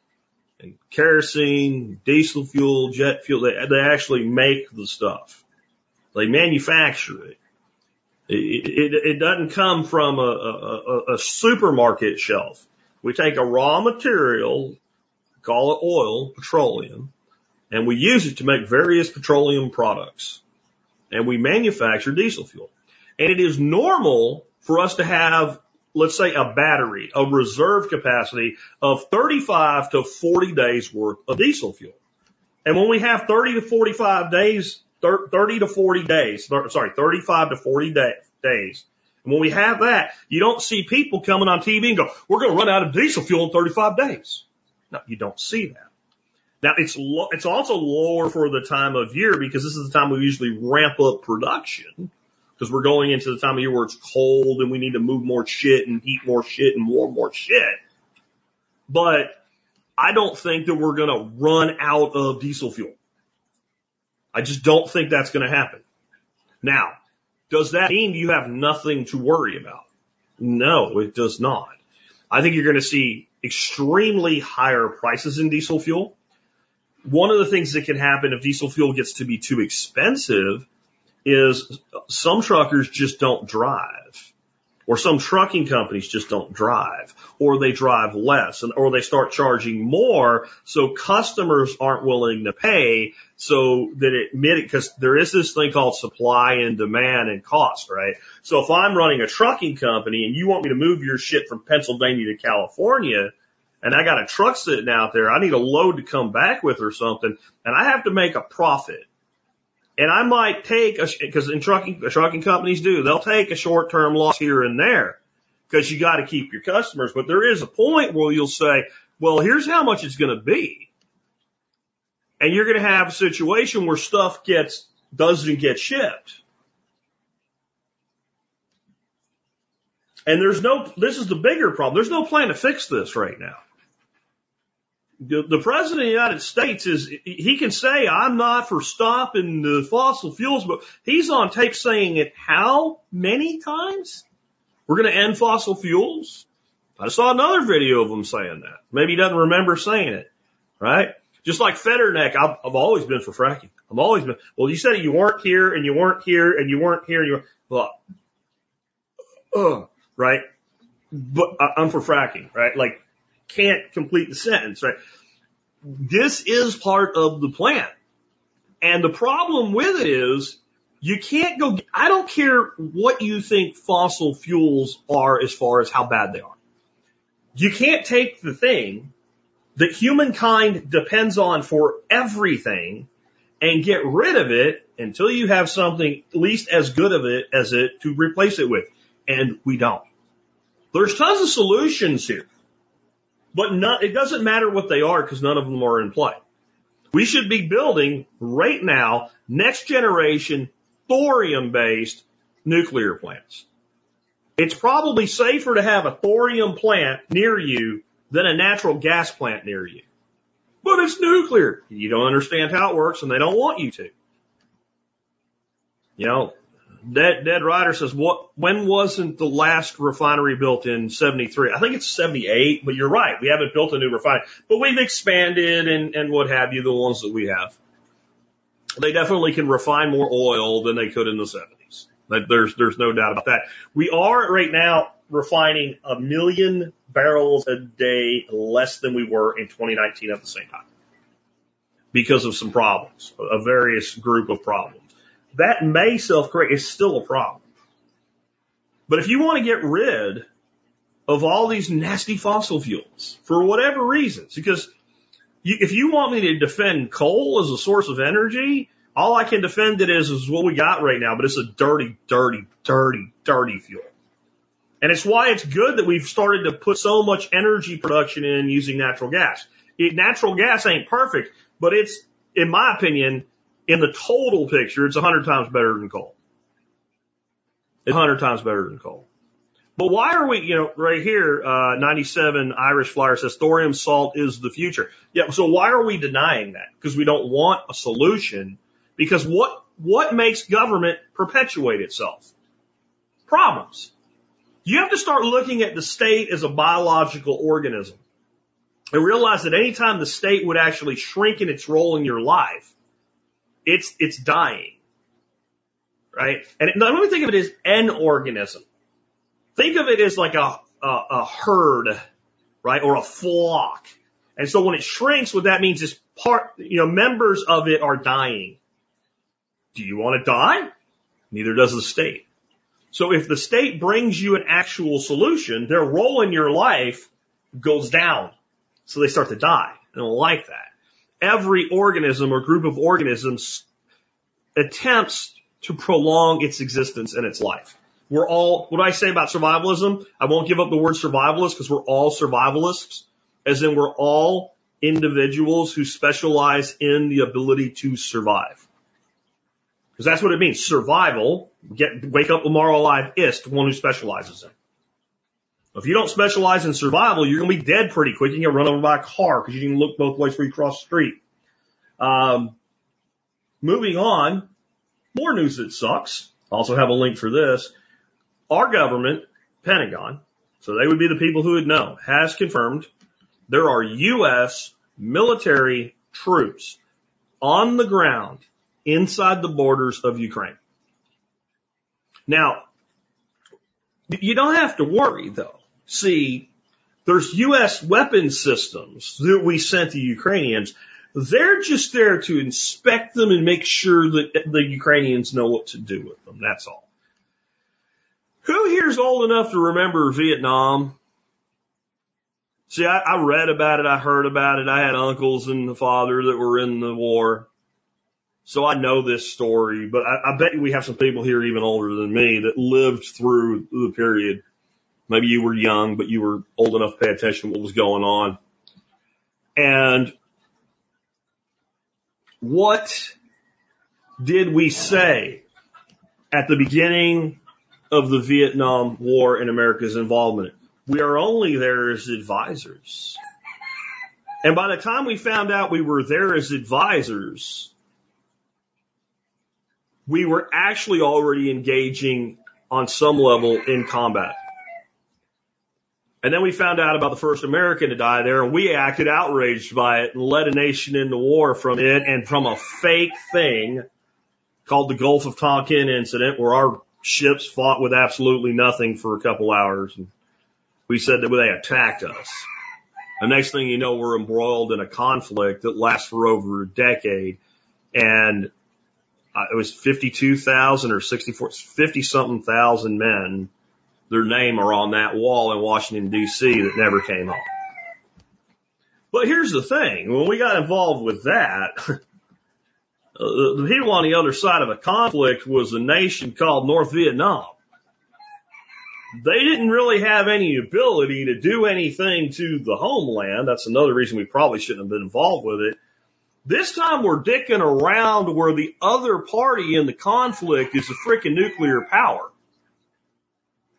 Speaker 2: and kerosene, diesel fuel, jet fuel. They, they actually make the stuff. They manufacture it. It, it, it doesn't come from a, a, a supermarket shelf. We take a raw material, call it oil, petroleum, and we use it to make various petroleum products. And we manufacture diesel fuel. And it is normal for us to have, let's say, a battery, a reserve capacity of 35 to 40 days worth of diesel fuel. And when we have 30 to 45 days, 30 to 40 days, sorry, 35 to 40 day, days. And when we have that, you don't see people coming on TV and go, we're going to run out of diesel fuel in 35 days. No, you don't see that. Now it's lo- it's also lower for the time of year because this is the time we usually ramp up production because we're going into the time of year where it's cold and we need to move more shit and heat more shit and warm more shit. But I don't think that we're going to run out of diesel fuel. I just don't think that's going to happen. Now, does that mean you have nothing to worry about? No, it does not. I think you're going to see extremely higher prices in diesel fuel. One of the things that can happen if diesel fuel gets to be too expensive is some truckers just don't drive or some trucking companies just don't drive or they drive less and or they start charging more so customers aren't willing to pay so that it mid, because there is this thing called supply and demand and cost right? So if i'm running a trucking company and you want me to move your shit from pennsylvania to california and i got a truck sitting out there i need a load to come back with or something and i have to make a profit. And I might take a, cause in trucking, trucking companies do, they'll take a short term loss here and there because you got to keep your customers. But there is a point where you'll say, well, here's how much it's going to be. And you're going to have a situation where stuff gets, doesn't get shipped. And there's no, this is the bigger problem. There's no plan to fix this right now. the, the president of the United States is, he can say, I'm not for stopping the fossil fuels, but he's on tape saying it how many times? We're going to end fossil fuels? I saw another video of him saying that. Maybe he doesn't remember saying it, right? Just like Fetterneck, I've, I've always been for fracking. I've always been, well, you said you weren't here and you weren't here and you weren't here and you were, well, uh, right? But I'm for fracking, right? Like, can't complete the sentence, right? This is part of the plan. And the problem with it is you can't go, I don't care what you think fossil fuels are as far as how bad they are. You can't take the thing that humankind depends on for everything and get rid of it until you have something at least as good of it as it to replace it with. And we don't. There's tons of solutions here, but not, it doesn't matter what they are because none of them are in play. We should be building right now next generation thorium based nuclear plants. It's probably safer to have a thorium plant near you than a natural gas plant near you. But it's nuclear. You don't understand how it works and they don't want you to. You know, Dead, Dead Rider says, what, when wasn't the last refinery built in 73? I think it's 78, but you're right. We haven't built a new refinery, but we've expanded and, and what have you, the ones that we have. They definitely can refine more oil than they could in the 70s. There's, there's no doubt about that. We are right now refining a million barrels a day less than we were in 2019 at the same time because of some problems, a various group of problems. That may self-correct. It's still a problem. But if you want to get rid of all these nasty fossil fuels for whatever reasons, because you, if you want me to defend coal as a source of energy, all I can defend it is, is what we got right now, but it's a dirty, dirty, dirty, dirty fuel. And it's why it's good that we've started to put so much energy production in using natural gas. It, natural gas ain't perfect, but it's, in my opinion, in the total picture, it's a hundred times better than coal. It's a hundred times better than coal. But why are we, you know, right here, uh, 97 Irish Flyer says thorium salt is the future. Yeah. So why are we denying that? Because we don't want a solution. Because what, what makes government perpetuate itself? Problems. You have to start looking at the state as a biological organism and realize that anytime the state would actually shrink in its role in your life, it's, it's dying. Right? And now let me think of it as an organism. Think of it as like a, a, a herd, right? Or a flock. And so when it shrinks, what that means is part, you know, members of it are dying. Do you want to die? Neither does the state. So if the state brings you an actual solution, their role in your life goes down. So they start to die. They don't like that. Every organism or group of organisms attempts to prolong its existence and its life. We're all, what do I say about survivalism? I won't give up the word survivalist because we're all survivalists, as in we're all individuals who specialize in the ability to survive. Because that's what it means. Survival, get, wake up tomorrow alive is ist, one who specializes in. If you don't specialize in survival, you're going to be dead pretty quick. You can get run over by a car because you didn't look both ways before you cross the street. Um, moving on, more news that sucks. Also have a link for this. Our government, Pentagon, so they would be the people who would know, has confirmed there are U.S. military troops on the ground inside the borders of Ukraine. Now, you don't have to worry though. See, there's U.S. weapon systems that we sent to Ukrainians. They're just there to inspect them and make sure that the Ukrainians know what to do with them. That's all. Who here's old enough to remember Vietnam? See, I, I read about it. I heard about it. I had uncles and a father that were in the war. So I know this story, but I, I bet we have some people here even older than me that lived through the period. Maybe you were young, but you were old enough to pay attention to what was going on. And what did we say at the beginning of the Vietnam War and America's involvement? We are only there as advisors. And by the time we found out we were there as advisors, we were actually already engaging on some level in combat. And then we found out about the first American to die there and we acted outraged by it and led a nation into war from it and from a fake thing called the Gulf of Tonkin incident where our ships fought with absolutely nothing for a couple hours. And we said that they attacked us. The next thing you know, we're embroiled in a conflict that lasts for over a decade. And uh, it was 52,000 or 64, 50 something thousand men. Their name are on that wall in Washington DC that never came off. But here's the thing. When we got involved with that, Uh, the people on the other side of a conflict was a nation called North Vietnam. They didn't really have any ability to do anything to the homeland. That's another reason we probably shouldn't have been involved with it. This time we're dicking around where the other party in the conflict is a freaking nuclear power.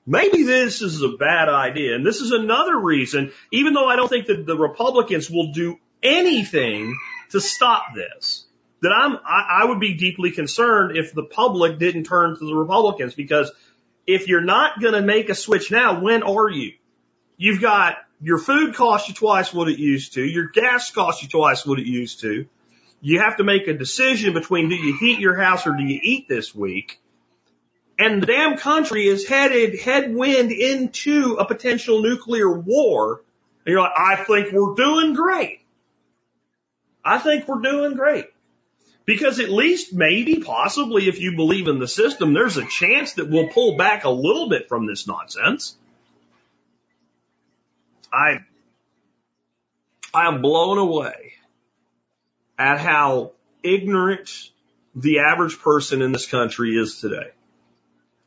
Speaker 2: Maybe this is a bad idea. And this is another reason, even though I don't think that the Republicans will do anything to stop this, that I'm, I, I would be deeply concerned if the public didn't turn to the Republicans because if you're not going to make a switch now, when are you? You've got your food costs you twice what it used to. Your gas costs you twice what it used to. You have to make a decision between do you heat your house or do you eat this week? And the damn country is headed headwind into a potential nuclear war. And you're like, I think we're doing great. I think we're doing great. Because at least maybe, possibly, if you believe in the system, there's a chance that we'll pull back a little bit from this nonsense. I, I am blown away at how ignorant the average person in this country is today.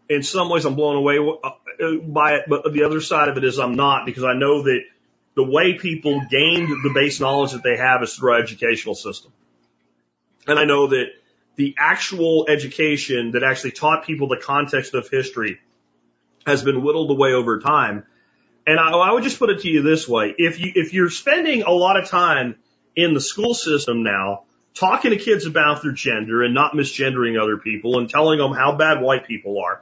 Speaker 2: In some ways, I'm blown away uh, by it, but the other side of it is I'm not because I know that the way people gained the base knowledge that they have is through our educational system. And I know that the actual education that actually taught people the context of history has been whittled away over time. And I, I would just put it to you this way. If you, if you're spending a lot of time in the school system now talking to kids about their gender and not misgendering other people and telling them how bad white people are,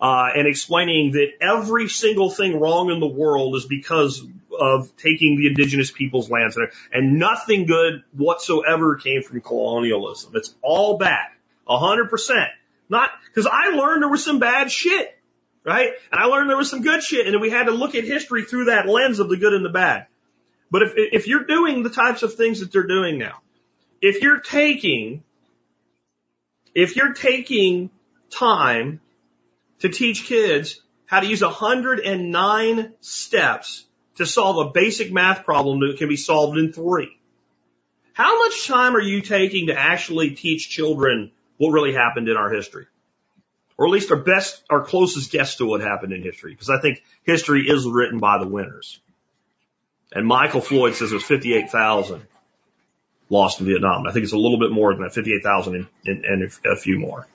Speaker 2: uh, and explaining that every single thing wrong in the world is because of taking the indigenous people's lands and nothing good whatsoever came from colonialism. It's all bad. A hundred percent. Not, cause I learned there was some bad shit, right? And I learned there was some good shit and we had to look at history through that lens of the good and the bad. But if, if you're doing the types of things that they're doing now, if you're taking, if you're taking time to teach kids how to use 109 steps to solve a basic math problem that can be solved in three. How much time are you taking to actually teach children what really happened in our history? Or at least our best, our closest guess to what happened in history. Because I think history is written by the winners. And Michael Floyd says it was 58,000 lost in Vietnam. I think it's a little bit more than that, 58,000 and, and a few more.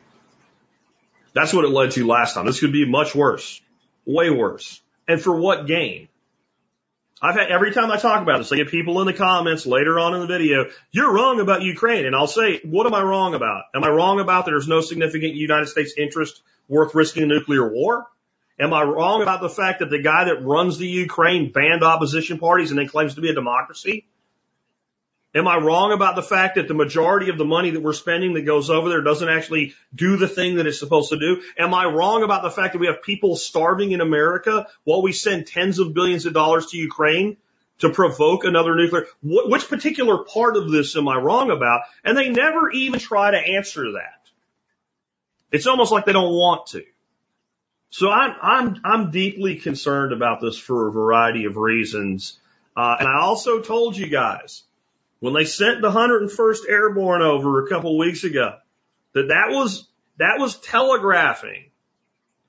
Speaker 2: That's what it led to last time. This could be much worse. Way worse. And for what gain? I've had every time I talk about this, I get people in the comments later on in the video, you're wrong about Ukraine. And I'll say, what am I wrong about? Am I wrong about there's no significant United States interest worth risking a nuclear war? Am I wrong about the fact that the guy that runs the Ukraine banned opposition parties and then claims to be a democracy? Am I wrong about the fact that the majority of the money that we're spending that goes over there doesn't actually do the thing that it's supposed to do? Am I wrong about the fact that we have people starving in America while we send tens of billions of dollars to Ukraine to provoke another nuclear? Wh- which particular part of this am I wrong about? And they never even try to answer that. It's almost like they don't want to. So I'm, I'm, I'm deeply concerned about this for a variety of reasons. Uh, and I also told you guys, when they sent the 101st Airborne over a couple weeks ago, that that was, that was telegraphing,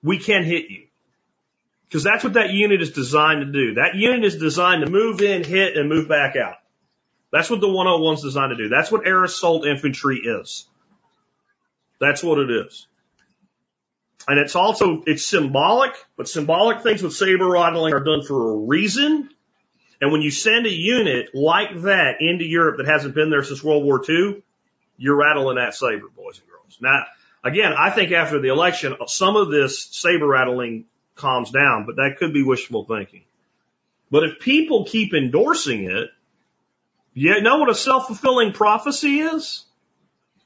Speaker 2: we can hit you. Because that's what that unit is designed to do. That unit is designed to move in, hit, and move back out. That's what the 101 is designed to do. That's what air assault infantry is. That's what it is. And it's also, it's symbolic, but symbolic things with saber rattling are done for a reason. And when you send a unit like that into Europe that hasn't been there since World War II, you're rattling that saber, boys and girls. Now, again, I think after the election, some of this saber rattling calms down, but that could be wishful thinking. But if people keep endorsing it, you know what a self-fulfilling prophecy is?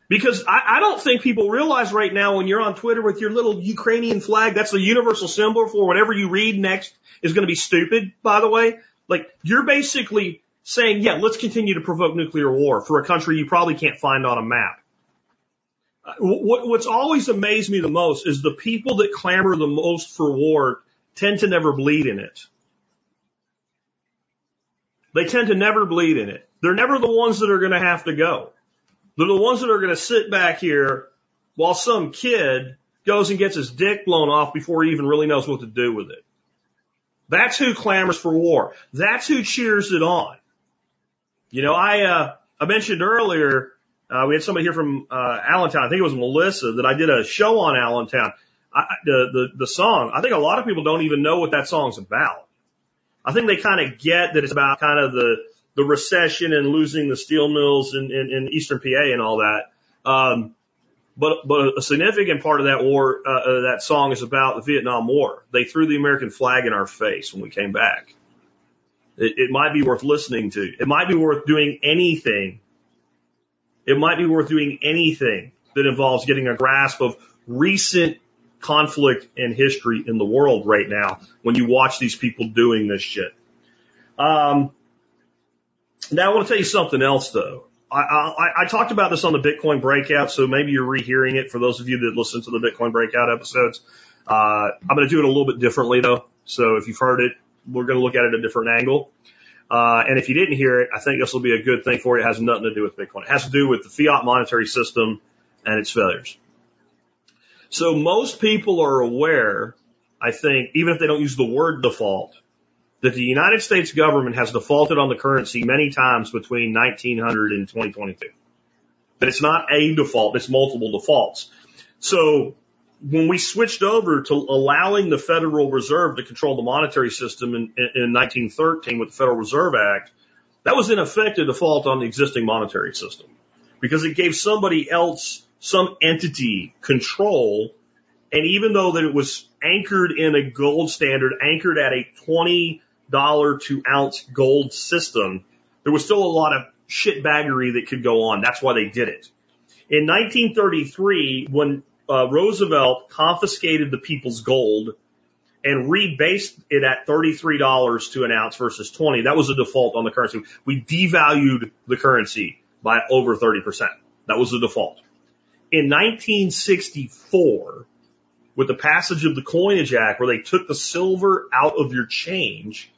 Speaker 2: Because I, I don't think people realize right now when you're on Twitter with your little Ukrainian flag, that's the universal symbol for whatever you read next is going to be stupid, by the way. Like, you're basically saying, yeah, let's continue to provoke nuclear war for a country you probably can't find on a map. Uh, What, what's always amazed me the most is the people that clamor the most for war tend to never bleed in it. They tend to never bleed in it. They're never the ones that are going to have to go. They're the ones that are going to sit back here while some kid goes and gets his dick blown off before he even really knows what to do with it. That's who clamors for war. That's who cheers it on. You know, I, uh, I mentioned earlier, uh, we had somebody here from, uh, Allentown. I think it was Melissa that I did a show on Allentown. I, the, the, the song, I think a lot of people don't even know what that song's about. I think they kind of get that it's about kind of the, the recession and losing the steel mills in, in, in eastern PA and all that. Um, but, but a significant part of that war, uh, that song is about the Vietnam War. They threw the American flag in our face when we came back. It, it might be worth listening to. It might be worth doing anything. It might be worth doing anything that involves getting a grasp of recent conflict and history in the world right now when you watch these people doing this shit. Um, now I want to tell you something else though. I, I, I talked about this on the Bitcoin breakout, so maybe you're rehearing it for those of you that listen to the Bitcoin breakout episodes. Uh, I'm going to do it a little bit differently though. So if you've heard it, we're going to look at it a different angle. Uh, and if you didn't hear it, I think this will be a good thing for you. It has nothing to do with Bitcoin. It has to do with the fiat monetary system and its failures. So most people are aware, I think, even if they don't use the word default, that the United States government has defaulted on the currency many times between 1900 and 2022. That it's not a default, it's multiple defaults. So when we switched over to allowing the Federal Reserve to control the monetary system in, in, in 1913 with the Federal Reserve Act, that was in effect a default on the existing monetary system because it gave somebody else, some entity control. And even though that it was anchored in a gold standard, anchored at a 20 dollar to ounce gold system, there was still a lot of shitbaggery that could go on. That's why they did it. In 1933, when uh, Roosevelt confiscated the people's gold and rebased it at $33 to an ounce versus 20, that was a default on the currency. We devalued the currency by over 30%. That was the default. In 1964, with the passage of the Coinage Act, where they took the silver out of your change,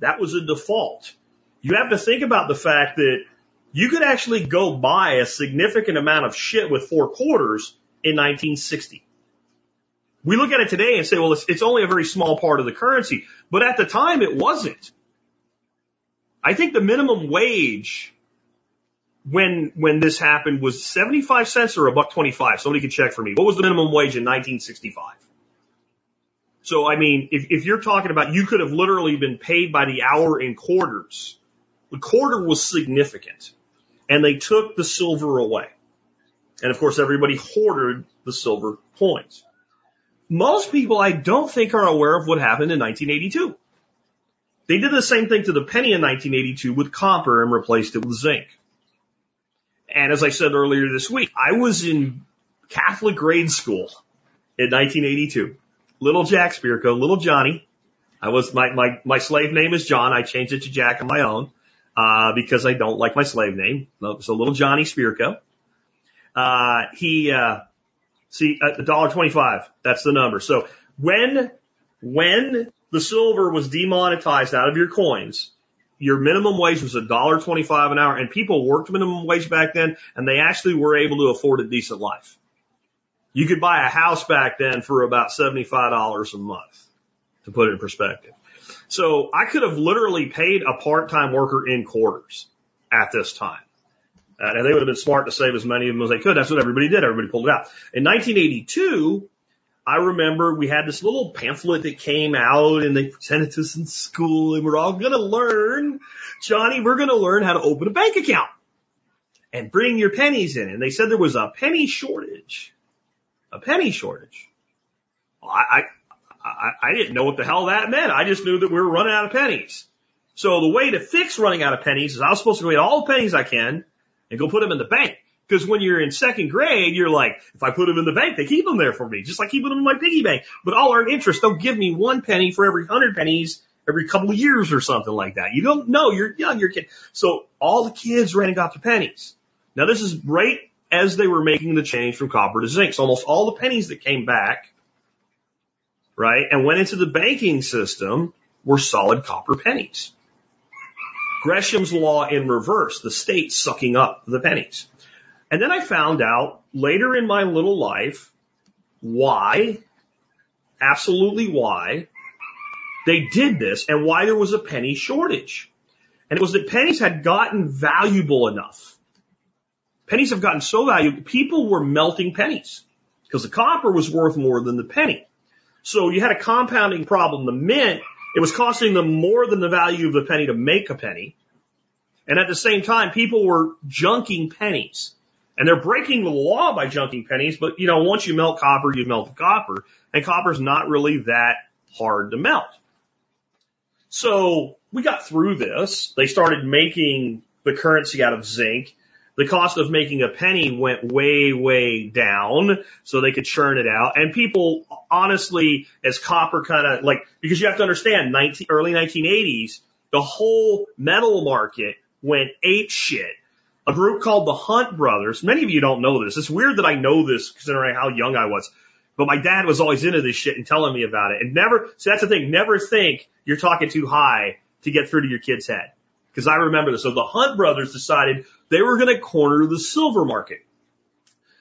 Speaker 2: that was a default. You have to think about the fact that you could actually go buy a significant amount of shit with four quarters in 1960. We look at it today and say, well, it's, it's only a very small part of the currency, but at the time it wasn't. I think the minimum wage when when this happened was 75 cents or a buck 25. Somebody can check for me. What was the minimum wage in 1965? So, I mean, if, if you're talking about you could have literally been paid by the hour in quarters, the quarter was significant. And they took the silver away. And of course, everybody hoarded the silver coins. Most people, I don't think, are aware of what happened in 1982. They did the same thing to the penny in 1982 with copper and replaced it with zinc. And as I said earlier this week, I was in Catholic grade school in 1982. Little Jack Spirko, little Johnny. I was, my, my, my slave name is John. I changed it to Jack on my own, uh, because I don't like my slave name. So little Johnny Spirko. Uh, he, uh, see, a dollar twenty-five. That's the number. So when, when the silver was demonetized out of your coins, your minimum wage was a dollar twenty-five an hour, and people worked minimum wage back then, and they actually were able to afford a decent life. You could buy a house back then for about seventy-five dollars a month, to put it in perspective. So I could have literally paid a part-time worker in quarters at this time. Uh, and they would have been smart to save as many of them as they could. That's what everybody did. Everybody pulled it out. In 1982, I remember we had this little pamphlet that came out and they presented to us in school and we're all going to learn, Johnny, we're going to learn how to open a bank account and bring your pennies in. And they said there was a penny shortage, a penny shortage. Well, I, I, I, didn't know what the hell that meant. I just knew that we were running out of pennies. So the way to fix running out of pennies is I was supposed to go get all the pennies I can and go put them in the bank. Because when you're in second grade, you're like, if I put them in the bank, they keep them there for me, just like keeping them in my piggy bank. But I'll earn interest. They'll give me one penny for every hundred pennies every couple of years or something like that. You don't know. You're young. You're a kid. So all the kids ran and got the pennies. Now this is right as they were making the change from copper to zinc. So almost all the pennies that came back, right, and went into the banking system were solid copper pennies. Gresham's law in reverse, the state sucking up the pennies. And then I found out later in my little life why, absolutely why, they did this and why there was a penny shortage. And it was that pennies had gotten valuable enough. Pennies have gotten so valuable, people were melting pennies because the copper was worth more than the penny. So you had a compounding problem. The mint, it was costing them more than the value of the penny to make a penny. And at the same time, people were junking pennies. And they're breaking the law by junking pennies, but you know, once you melt copper, you melt the copper, and copper's not really that hard to melt. So we got through this. They started making the currency out of zinc. The cost of making a penny went way, way down so they could churn it out. And people, honestly, as copper kind of like, because you have to understand, 19, early 1980s, the whole metal market went ape shit. A group called the Hunt Brothers. Many of you don't know this. It's weird that I know this considering how young I was. But my dad was always into this shit and telling me about it. And never, so that's the thing, never think you're talking too high to get through to your kid's head. Because I remember this. So the Hunt brothers decided they were going to corner the silver market.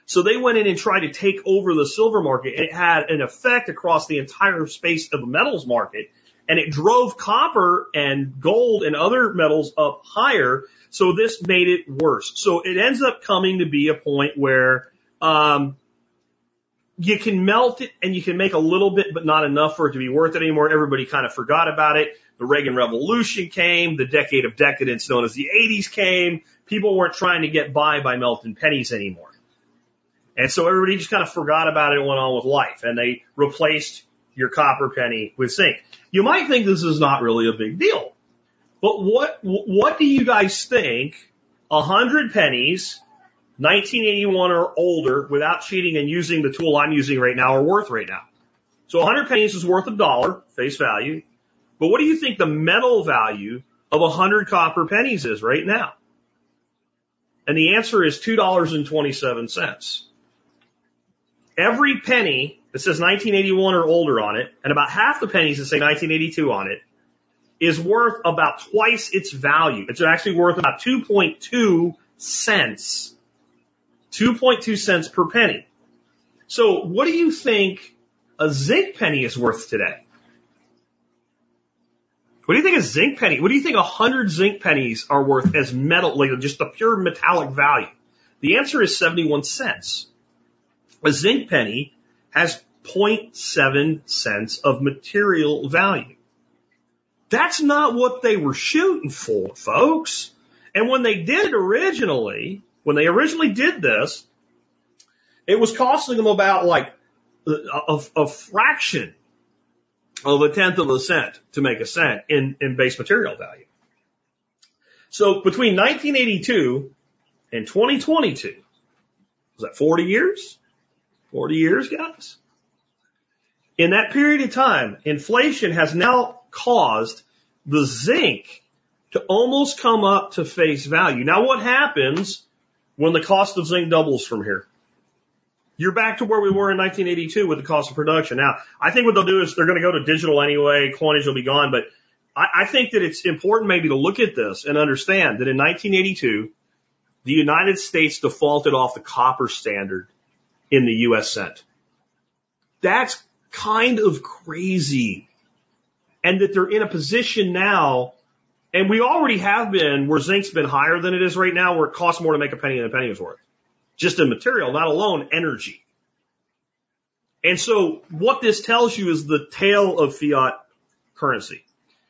Speaker 2: So they went in and tried to take over the silver market. and It had an effect across the entire space of the metals market and it drove copper and gold and other metals up higher. So this made it worse. So it ends up coming to be a point where, um, you can melt it and you can make a little bit, but not enough for it to be worth it anymore. Everybody kind of forgot about it. The Reagan Revolution came. The decade of decadence known as the 80s came. People weren't trying to get by by melting pennies anymore. And so everybody just kind of forgot about it and went on with life. And they replaced your copper penny with zinc. You might think this is not really a big deal. But what, what do you guys think a hundred pennies 1981 or older without cheating and using the tool I'm using right now are worth right now. So a 100 pennies is worth a dollar face value. But what do you think the metal value of a 100 copper pennies is right now? And the answer is $2.27. Every penny that says 1981 or older on it, and about half the pennies that say 1982 on it, is worth about twice its value. It's actually worth about 2.2 cents 2.2 cents per penny. So what do you think a zinc penny is worth today? What do you think a zinc penny? What do you think a hundred zinc pennies are worth as metal, like just the pure metallic value? The answer is 71 cents. A zinc penny has 0.7 cents of material value. That's not what they were shooting for, folks. And when they did it originally, when they originally did this, it was costing them about like a, a, a fraction of a tenth of a cent to make a cent in, in base material value. So between 1982 and 2022, was that 40 years? 40 years, guys? In that period of time, inflation has now caused the zinc to almost come up to face value. Now what happens when the cost of zinc doubles from here. You're back to where we were in 1982 with the cost of production. Now, I think what they'll do is they're going to go to digital anyway, coinage will be gone, but I, I think that it's important maybe to look at this and understand that in 1982, the United States defaulted off the copper standard in the US cent. That's kind of crazy. And that they're in a position now and we already have been where zinc's been higher than it is right now, where it costs more to make a penny than a penny is worth. Just in material, not alone energy. And so what this tells you is the tail of fiat currency.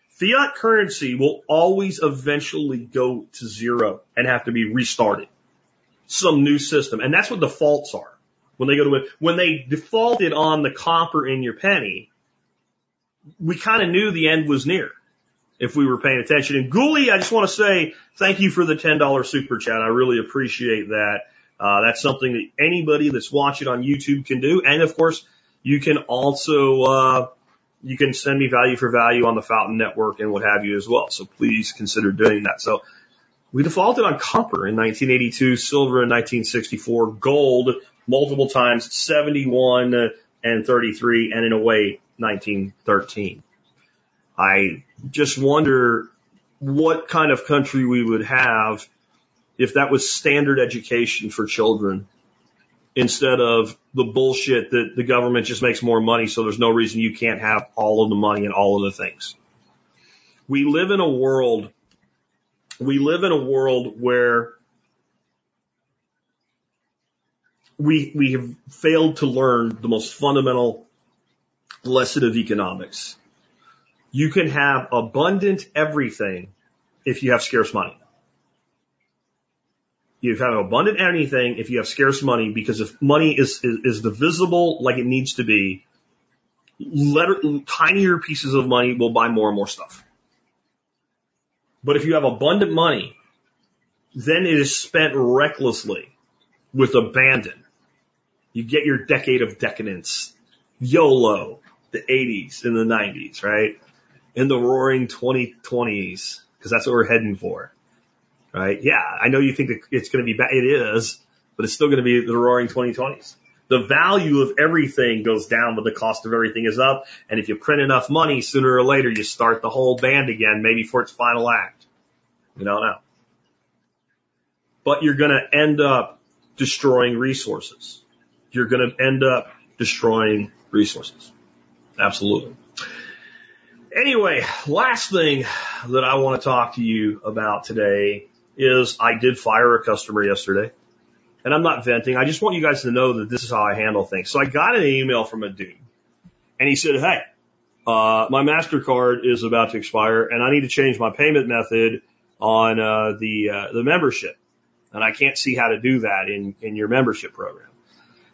Speaker 2: Fiat currency will always eventually go to zero and have to be restarted. Some new system. And that's what defaults are. When they go to when they defaulted on the copper in your penny, we kind of knew the end was near if we were paying attention. And Ghoulie, I just want to say thank you for the $10 super chat. I really appreciate that. Uh, that's something that anybody that's watching on YouTube can do. And of course, you can also, uh, you can send me value for value on the Fountain Network and what have you as well. So please consider doing that. So we defaulted on copper in 1982, silver in 1964, gold multiple times, 71 and 33, and in a way, 1913. I just wonder what kind of country we would have if that was standard education for children instead of the bullshit that the government just makes more money so there's no reason you can't have all of the money and all of the things. We live in a world, we live in a world where we, we have failed to learn the most fundamental lesson of economics. You can have abundant everything if you have scarce money. You have abundant anything if you have scarce money because if money is, is, is divisible like it needs to be, letter, tinier pieces of money will buy more and more stuff. But if you have abundant money, then it is spent recklessly with abandon. You get your decade of decadence, YOLO, the 80s and the 90s, right? In the roaring 2020s, because that's what we're heading for right? Yeah, I know you think it's going to be bad. It is, but it's still going to be the roaring 2020s. The value of everything goes down, but the cost of everything is up. And if you print enough money, sooner or later, you start the whole band again, maybe for its final act. You don't know. But you're going to end up destroying resources. You're going to end up destroying resources. Absolutely. Anyway, last thing that I want to talk to you about today is I did fire a customer yesterday. And I'm not venting. I just want you guys to know that this is how I handle things. So I got an email from a dude and he said, Hey, uh, my MasterCard is about to expire and I need to change my payment method on, uh, the, uh, the membership. And I can't see how to do that in, in your membership program.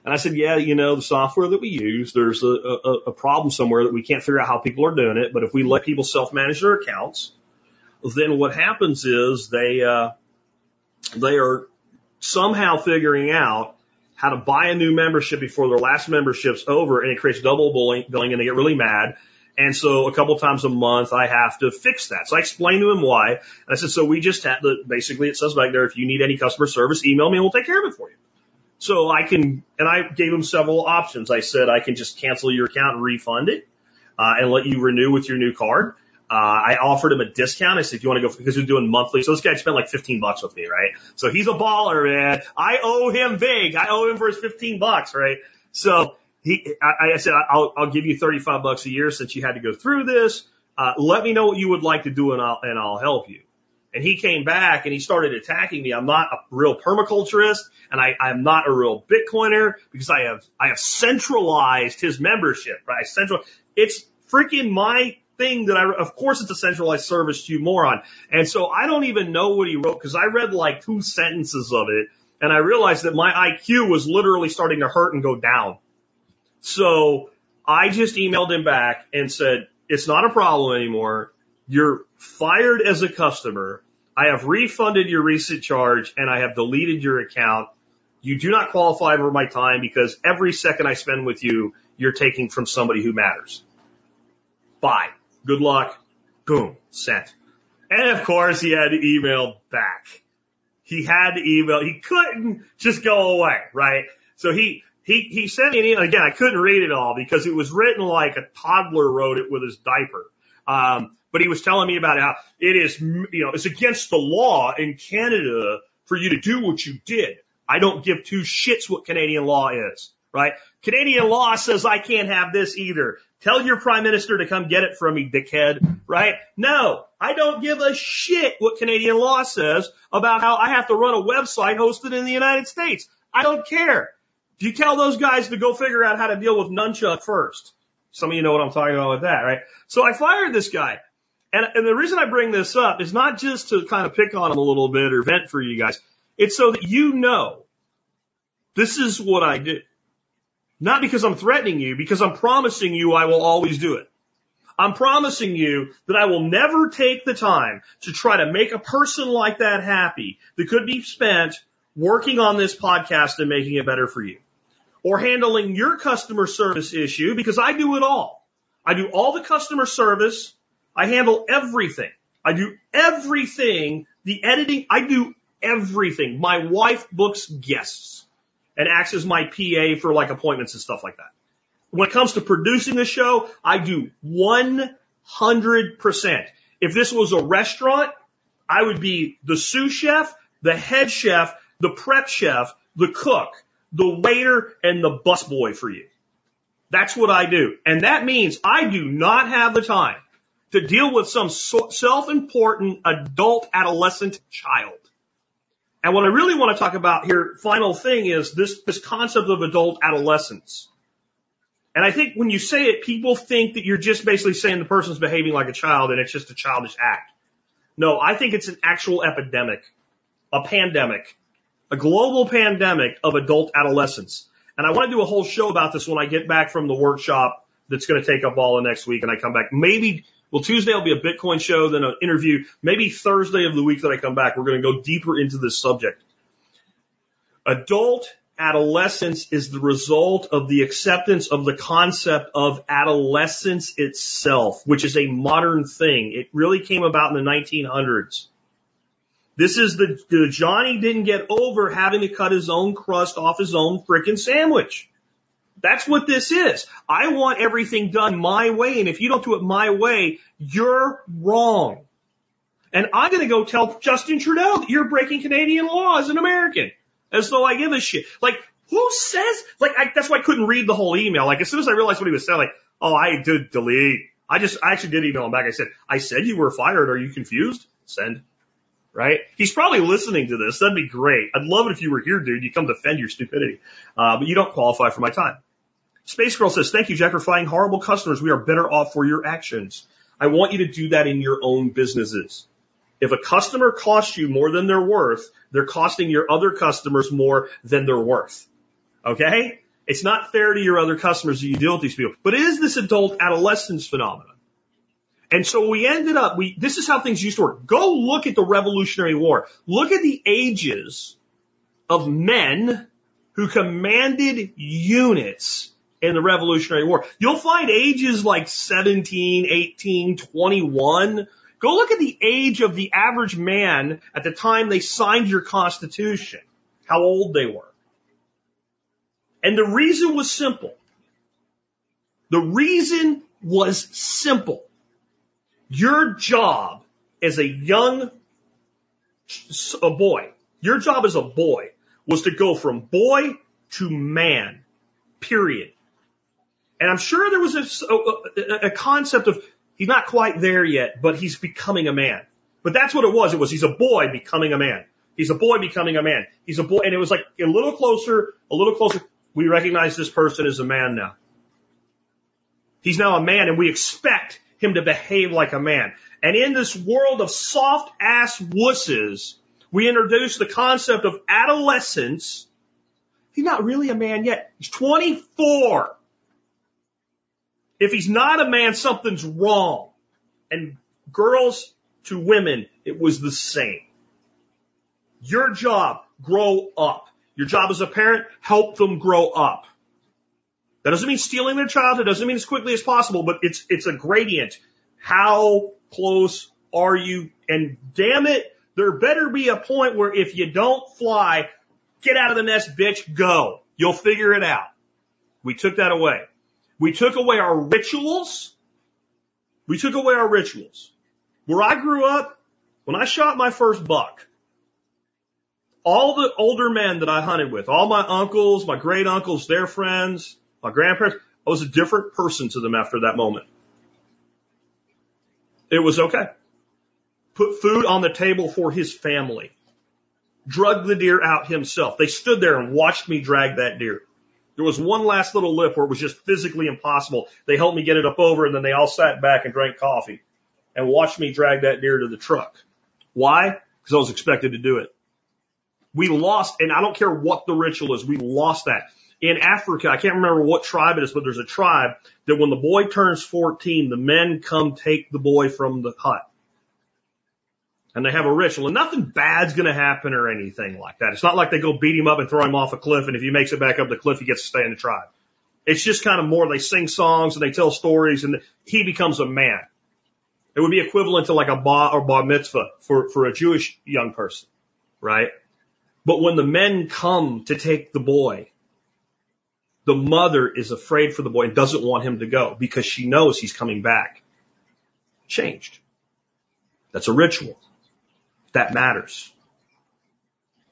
Speaker 2: And I said, yeah, you know, the software that we use, there's a, a, a problem somewhere that we can't figure out how people are doing it. But if we let people self-manage their accounts, then what happens is they uh, they are somehow figuring out how to buy a new membership before their last membership's over, and it creates double billing, and they get really mad. And so a couple times a month, I have to fix that. So I explained to him why. And I said, so we just have to, basically it says back there, if you need any customer service, email me and we'll take care of it for you. So I can, and I gave him several options. I said, I can just cancel your account and refund it, uh, and let you renew with your new card. Uh, I offered him a discount. I said, if you want to go, because we're doing monthly. So this guy spent like 15 bucks with me, right? So he's a baller, man. I owe him big. I owe him for his 15 bucks, right? So he, I, I said, I'll, I'll give you 35 bucks a year since you had to go through this. Uh, let me know what you would like to do and I'll, and I'll help you. And he came back and he started attacking me. I'm not a real permaculturist and I, I'm not a real Bitcoiner because I have, I have centralized his membership, right? Central, it's freaking my thing that I, of course it's a centralized service to you moron. And so I don't even know what he wrote because I read like two sentences of it and I realized that my IQ was literally starting to hurt and go down. So I just emailed him back and said, it's not a problem anymore. You're fired as a customer. I have refunded your recent charge and I have deleted your account. You do not qualify for my time because every second I spend with you, you're taking from somebody who matters. Bye. Good luck. Boom. Sent. And of course he had to email back. He had to email. He couldn't just go away, right? So he, he, he sent me an email. Again, I couldn't read it all because it was written like a toddler wrote it with his diaper. Um, but he was telling me about how it is, you know, it's against the law in Canada for you to do what you did. I don't give two shits what Canadian law is, right? Canadian law says I can't have this either. Tell your prime minister to come get it from me, dickhead, right? No, I don't give a shit what Canadian law says about how I have to run a website hosted in the United States. I don't care. You tell those guys to go figure out how to deal with nunchuck first? Some of you know what I'm talking about with that, right? So I fired this guy. And, and the reason I bring this up is not just to kind of pick on him a little bit or vent for you guys. It's so that you know this is what I do. Not because I'm threatening you, because I'm promising you I will always do it. I'm promising you that I will never take the time to try to make a person like that happy that could be spent working on this podcast and making it better for you. Or handling your customer service issue because I do it all. I do all the customer service. I handle everything. I do everything. The editing, I do everything. My wife books guests and acts as my PA for like appointments and stuff like that. When it comes to producing the show, I do 100%. If this was a restaurant, I would be the sous chef, the head chef, the prep chef, the cook, the waiter, and the busboy for you. That's what I do. And that means I do not have the time to deal with some so- self-important adult adolescent child. And what I really want to talk about here, final thing is this, this concept of adult adolescence. And I think when you say it, people think that you're just basically saying the person's behaving like a child and it's just a childish act. No, I think it's an actual epidemic, a pandemic, a global pandemic of adult adolescence. And I want to do a whole show about this when I get back from the workshop that's going to take up all of next week and I come back. Maybe, well, Tuesday will be a Bitcoin show, then an interview. Maybe Thursday of the week that I come back, we're going to go deeper into this subject. Adult adolescence is the result of the acceptance of the concept of adolescence itself, which is a modern thing. It really came about in the 1900s. This is the, the Johnny didn't get over having to cut his own crust off his own frickin' sandwich. That's what this is. I want everything done my way, and if you don't do it my way, you're wrong. And I'm gonna go tell Justin Trudeau that you're breaking Canadian law as an American. As though I give a shit. Like, who says, like, I, that's why I couldn't read the whole email. Like, as soon as I realized what he was saying, like, oh, I did delete. I just, I actually did email him back. I said, I said you were fired. Are you confused? Send. Right? He's probably listening to this. That'd be great. I'd love it if you were here, dude. You come defend your stupidity. Uh, but you don't qualify for my time. Space Girl says, thank you, Jack, for finding horrible customers. We are better off for your actions. I want you to do that in your own businesses. If a customer costs you more than they're worth, they're costing your other customers more than they're worth. Okay? It's not fair to your other customers that you deal with these people. But it is this adult adolescence phenomenon. And so we ended up, we, this is how things used to work. Go look at the Revolutionary War. Look at the ages of men who commanded units in the Revolutionary War. You'll find ages like 17, 18, 21. Go look at the age of the average man at the time they signed your Constitution, how old they were. And the reason was simple. The reason was simple. Your job as a young a boy, your job as a boy was to go from boy to man, period. And I'm sure there was a, a, concept of he's not quite there yet, but he's becoming a man. But that's what it was. It was he's a boy becoming a man. He's a boy becoming a man. He's a boy, and it was like a little closer, a little closer. We recognize this person as a man now. He's now a man, and we expect him to behave like a man. And in this world of soft ass wusses, we introduce the concept of adolescence. He's not really a man yet. He's 24. If he's not a man, something's wrong. And girls to women, it was the same. Your job, grow up. Your job as a parent, help them grow up. That doesn't mean stealing their child. It doesn't mean as quickly as possible, but it's, it's a gradient. How close are you? And damn it, there better be a point where if you don't fly, get out of the nest, bitch, go. You'll figure it out. We took that away. We took away our rituals. We took away our rituals. Where I grew up, when I shot my first buck, all the older men that I hunted with, all my uncles, my great uncles, their friends, my grandparents, I was a different person to them after that moment. It was okay. Put food on the table for his family. Drug the deer out himself. They stood there and watched me drag that deer. There was one last little lift where it was just physically impossible. They helped me get it up over and then they all sat back and drank coffee and watched me drag that deer to the truck. Why? Because I was expected to do it. We lost, and I don't care what the ritual is, we lost that. In Africa, I can't remember what tribe it is, but there's a tribe that when the boy turns 14, the men come take the boy from the hut. And they have a ritual and nothing bad's going to happen or anything like that. It's not like they go beat him up and throw him off a cliff. And if he makes it back up the cliff, he gets to stay in the tribe. It's just kind of more they sing songs and they tell stories and he becomes a man. It would be equivalent to like a bar or bar mitzvah for, for a Jewish young person, right? But when the men come to take the boy, the mother is afraid for the boy and doesn't want him to go because she knows he's coming back. Changed. That's a ritual. That matters.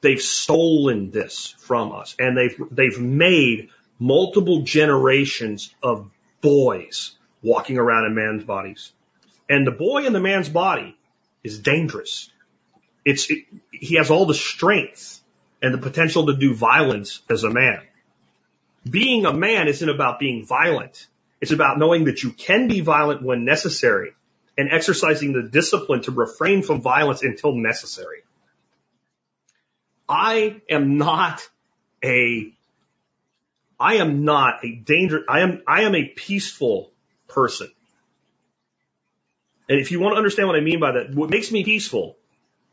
Speaker 2: They've stolen this from us and they've, they've made multiple generations of boys walking around in man's bodies. And the boy in the man's body is dangerous. It's, it, he has all the strength and the potential to do violence as a man. Being a man isn't about being violent. It's about knowing that you can be violent when necessary and exercising the discipline to refrain from violence until necessary. I am not a, I am not a danger, I am, I am a peaceful person. And if you want to understand what I mean by that, what makes me peaceful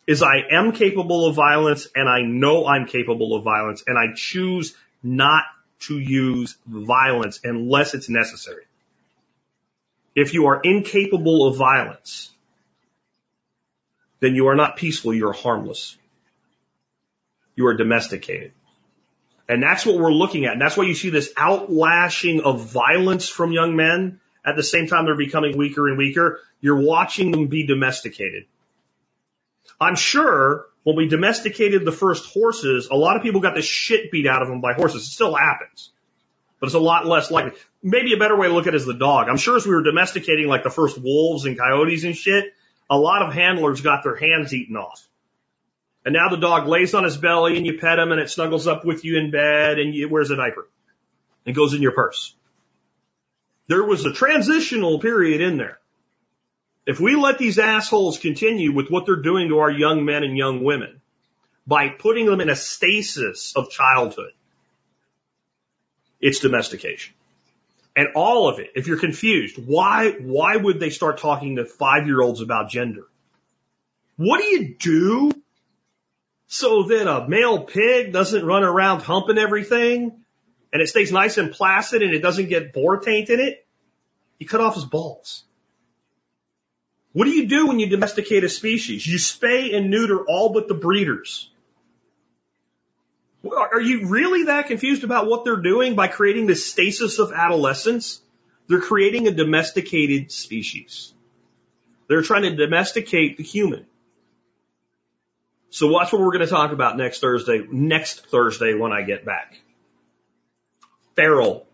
Speaker 2: is I am capable of violence and I know I'm capable of violence and I choose not to use violence unless it's necessary. If you are incapable of violence, then you are not peaceful, you're harmless. You are domesticated. And that's what we're looking at. And that's why you see this outlashing of violence from young men. At the same time, they're becoming weaker and weaker. You're watching them be domesticated. I'm sure when we domesticated the first horses, a lot of people got the shit beat out of them by horses. It still happens, but it's a lot less likely. Maybe a better way to look at it is the dog. I'm sure as we were domesticating like the first wolves and coyotes and shit, a lot of handlers got their hands eaten off. And now the dog lays on his belly and you pet him and it snuggles up with you in bed and you, wears a diaper and goes in your purse. There was a transitional period in there. If we let these assholes continue with what they're doing to our young men and young women by putting them in a stasis of childhood, it's domestication. And all of it, if you're confused, why, why would they start talking to five year olds about gender? What do you do so that a male pig doesn't run around humping everything and it stays nice and placid and it doesn't get boar taint in it? You cut off his balls. What do you do when you domesticate a species? You spay and neuter all but the breeders. Are you really that confused about what they're doing by creating this stasis of adolescence? They're creating a domesticated species. They're trying to domesticate the human. So watch what we're going to talk about next Thursday, next Thursday when I get back. Feral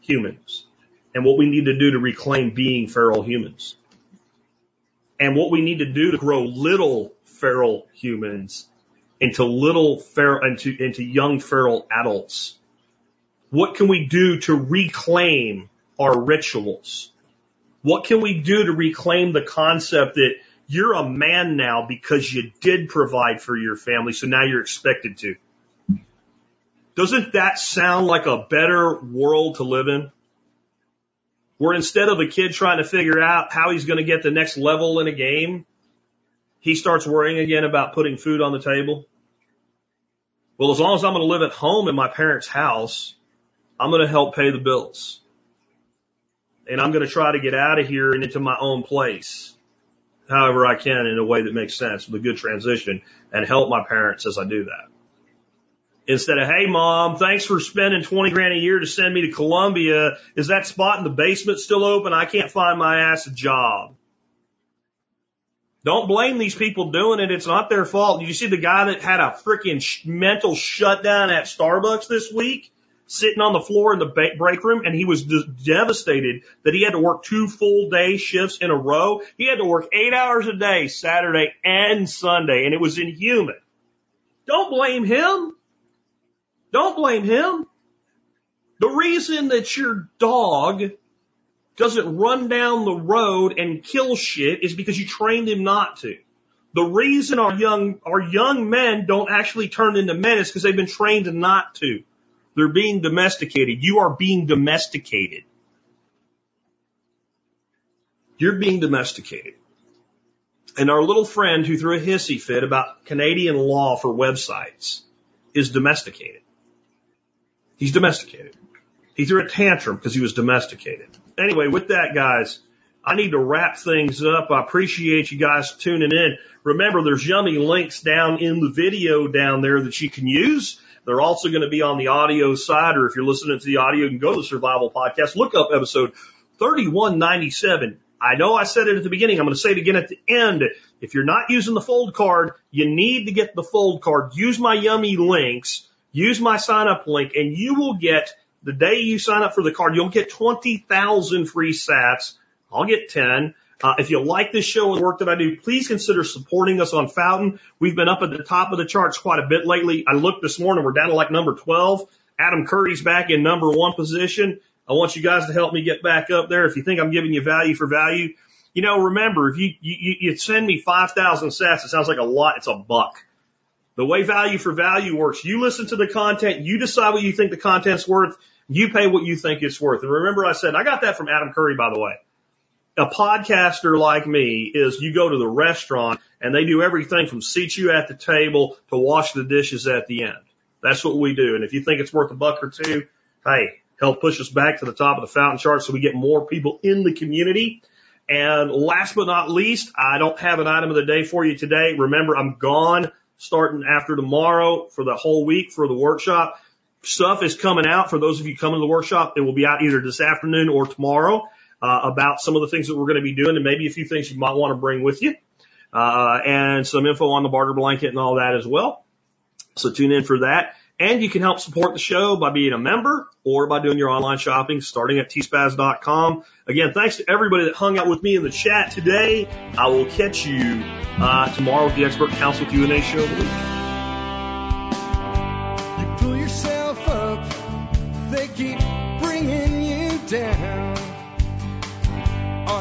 Speaker 2: humans and what we need to do to reclaim being feral humans and what we need to do to grow little feral humans into little feral, into, into young feral adults. What can we do to reclaim our rituals? What can we do to reclaim the concept that you're a man now because you did provide for your family, so now you're expected to? Doesn't that sound like a better world to live in? where instead of a kid trying to figure out how he's going to get the next level in a game, he starts worrying again about putting food on the table. Well, as long as I'm going to live at home in my parents' house, I'm going to help pay the bills. And I'm going to try to get out of here and into my own place, however I can in a way that makes sense with a good transition and help my parents as I do that instead of, hey mom, thanks for spending 20 grand a year to send me to Columbia. Is that spot in the basement still open? I can't find my ass a job. Don't blame these people doing it. It's not their fault. You see the guy that had a freaking mental shutdown at Starbucks this week? Sitting on the floor in the break room and he was devastated that he had to work two full day shifts in a row. He had to work eight hours a day, Saturday and Sunday, and it was inhuman. Don't blame him. Don't blame him. The reason that your dog doesn't run down the road and kill shit is because you trained him not to. The reason our young, our young men don't actually turn into men is because they've been trained not to. They're being domesticated. You are being domesticated. You're being domesticated. And our little friend who threw a hissy fit about Canadian law for websites is domesticated. He's domesticated. He threw a tantrum because he was domesticated. Anyway, with that, guys, I need to wrap things up. I appreciate you guys tuning in. Remember, there's yummy links down in the video down there that you can use. They're also going to be on the audio side, or if you're listening to the audio, you can go to the Survival Podcast, look up episode 3197. I know I said it at the beginning. I'm going to say it again at the end. If you're not using the fold card, you need to get the fold card. Use my yummy links. Use my sign up link and you will get the day you sign up for the card, you'll get 20,000 free sats. I'll get 10. Uh, if you like this show and the work that I do, please consider supporting us on Fountain. We've been up at the top of the charts quite a bit lately. I looked this morning, we're down to like number 12. Adam Curry's back in number one position. I want you guys to help me get back up there. If you think I'm giving you value for value, you know, remember, if you, you, you send me 5,000 sats, it sounds like a lot. It's a buck. The way value for value works, you listen to the content, you decide what you think the content's worth, you pay what you think it's worth. And remember I said, I got that from Adam Curry, by the way. A podcaster like me is you go to the restaurant and they do everything from seat you at the table to wash the dishes at the end. That's what we do. And if you think it's worth a buck or two, hey, help push us back to the top of the fountain chart so we get more people in the community. And last but not least, I don't have an item of the day for you today. Remember, I'm gone starting after tomorrow for the whole week for the workshop. Stuff is coming out for those of you coming to the workshop. It will be out either this afternoon or tomorrow uh, about some of the things that we're going to be doing and maybe a few things you might want to bring with you. Uh, and some info on the barter blanket and all that as well. So tune in for that. And you can help support the show by being a member or by doing your online shopping starting at tspaz.com. Again, thanks to everybody that hung out with me in the chat today. I will catch you uh, tomorrow with the Expert Council Q&A show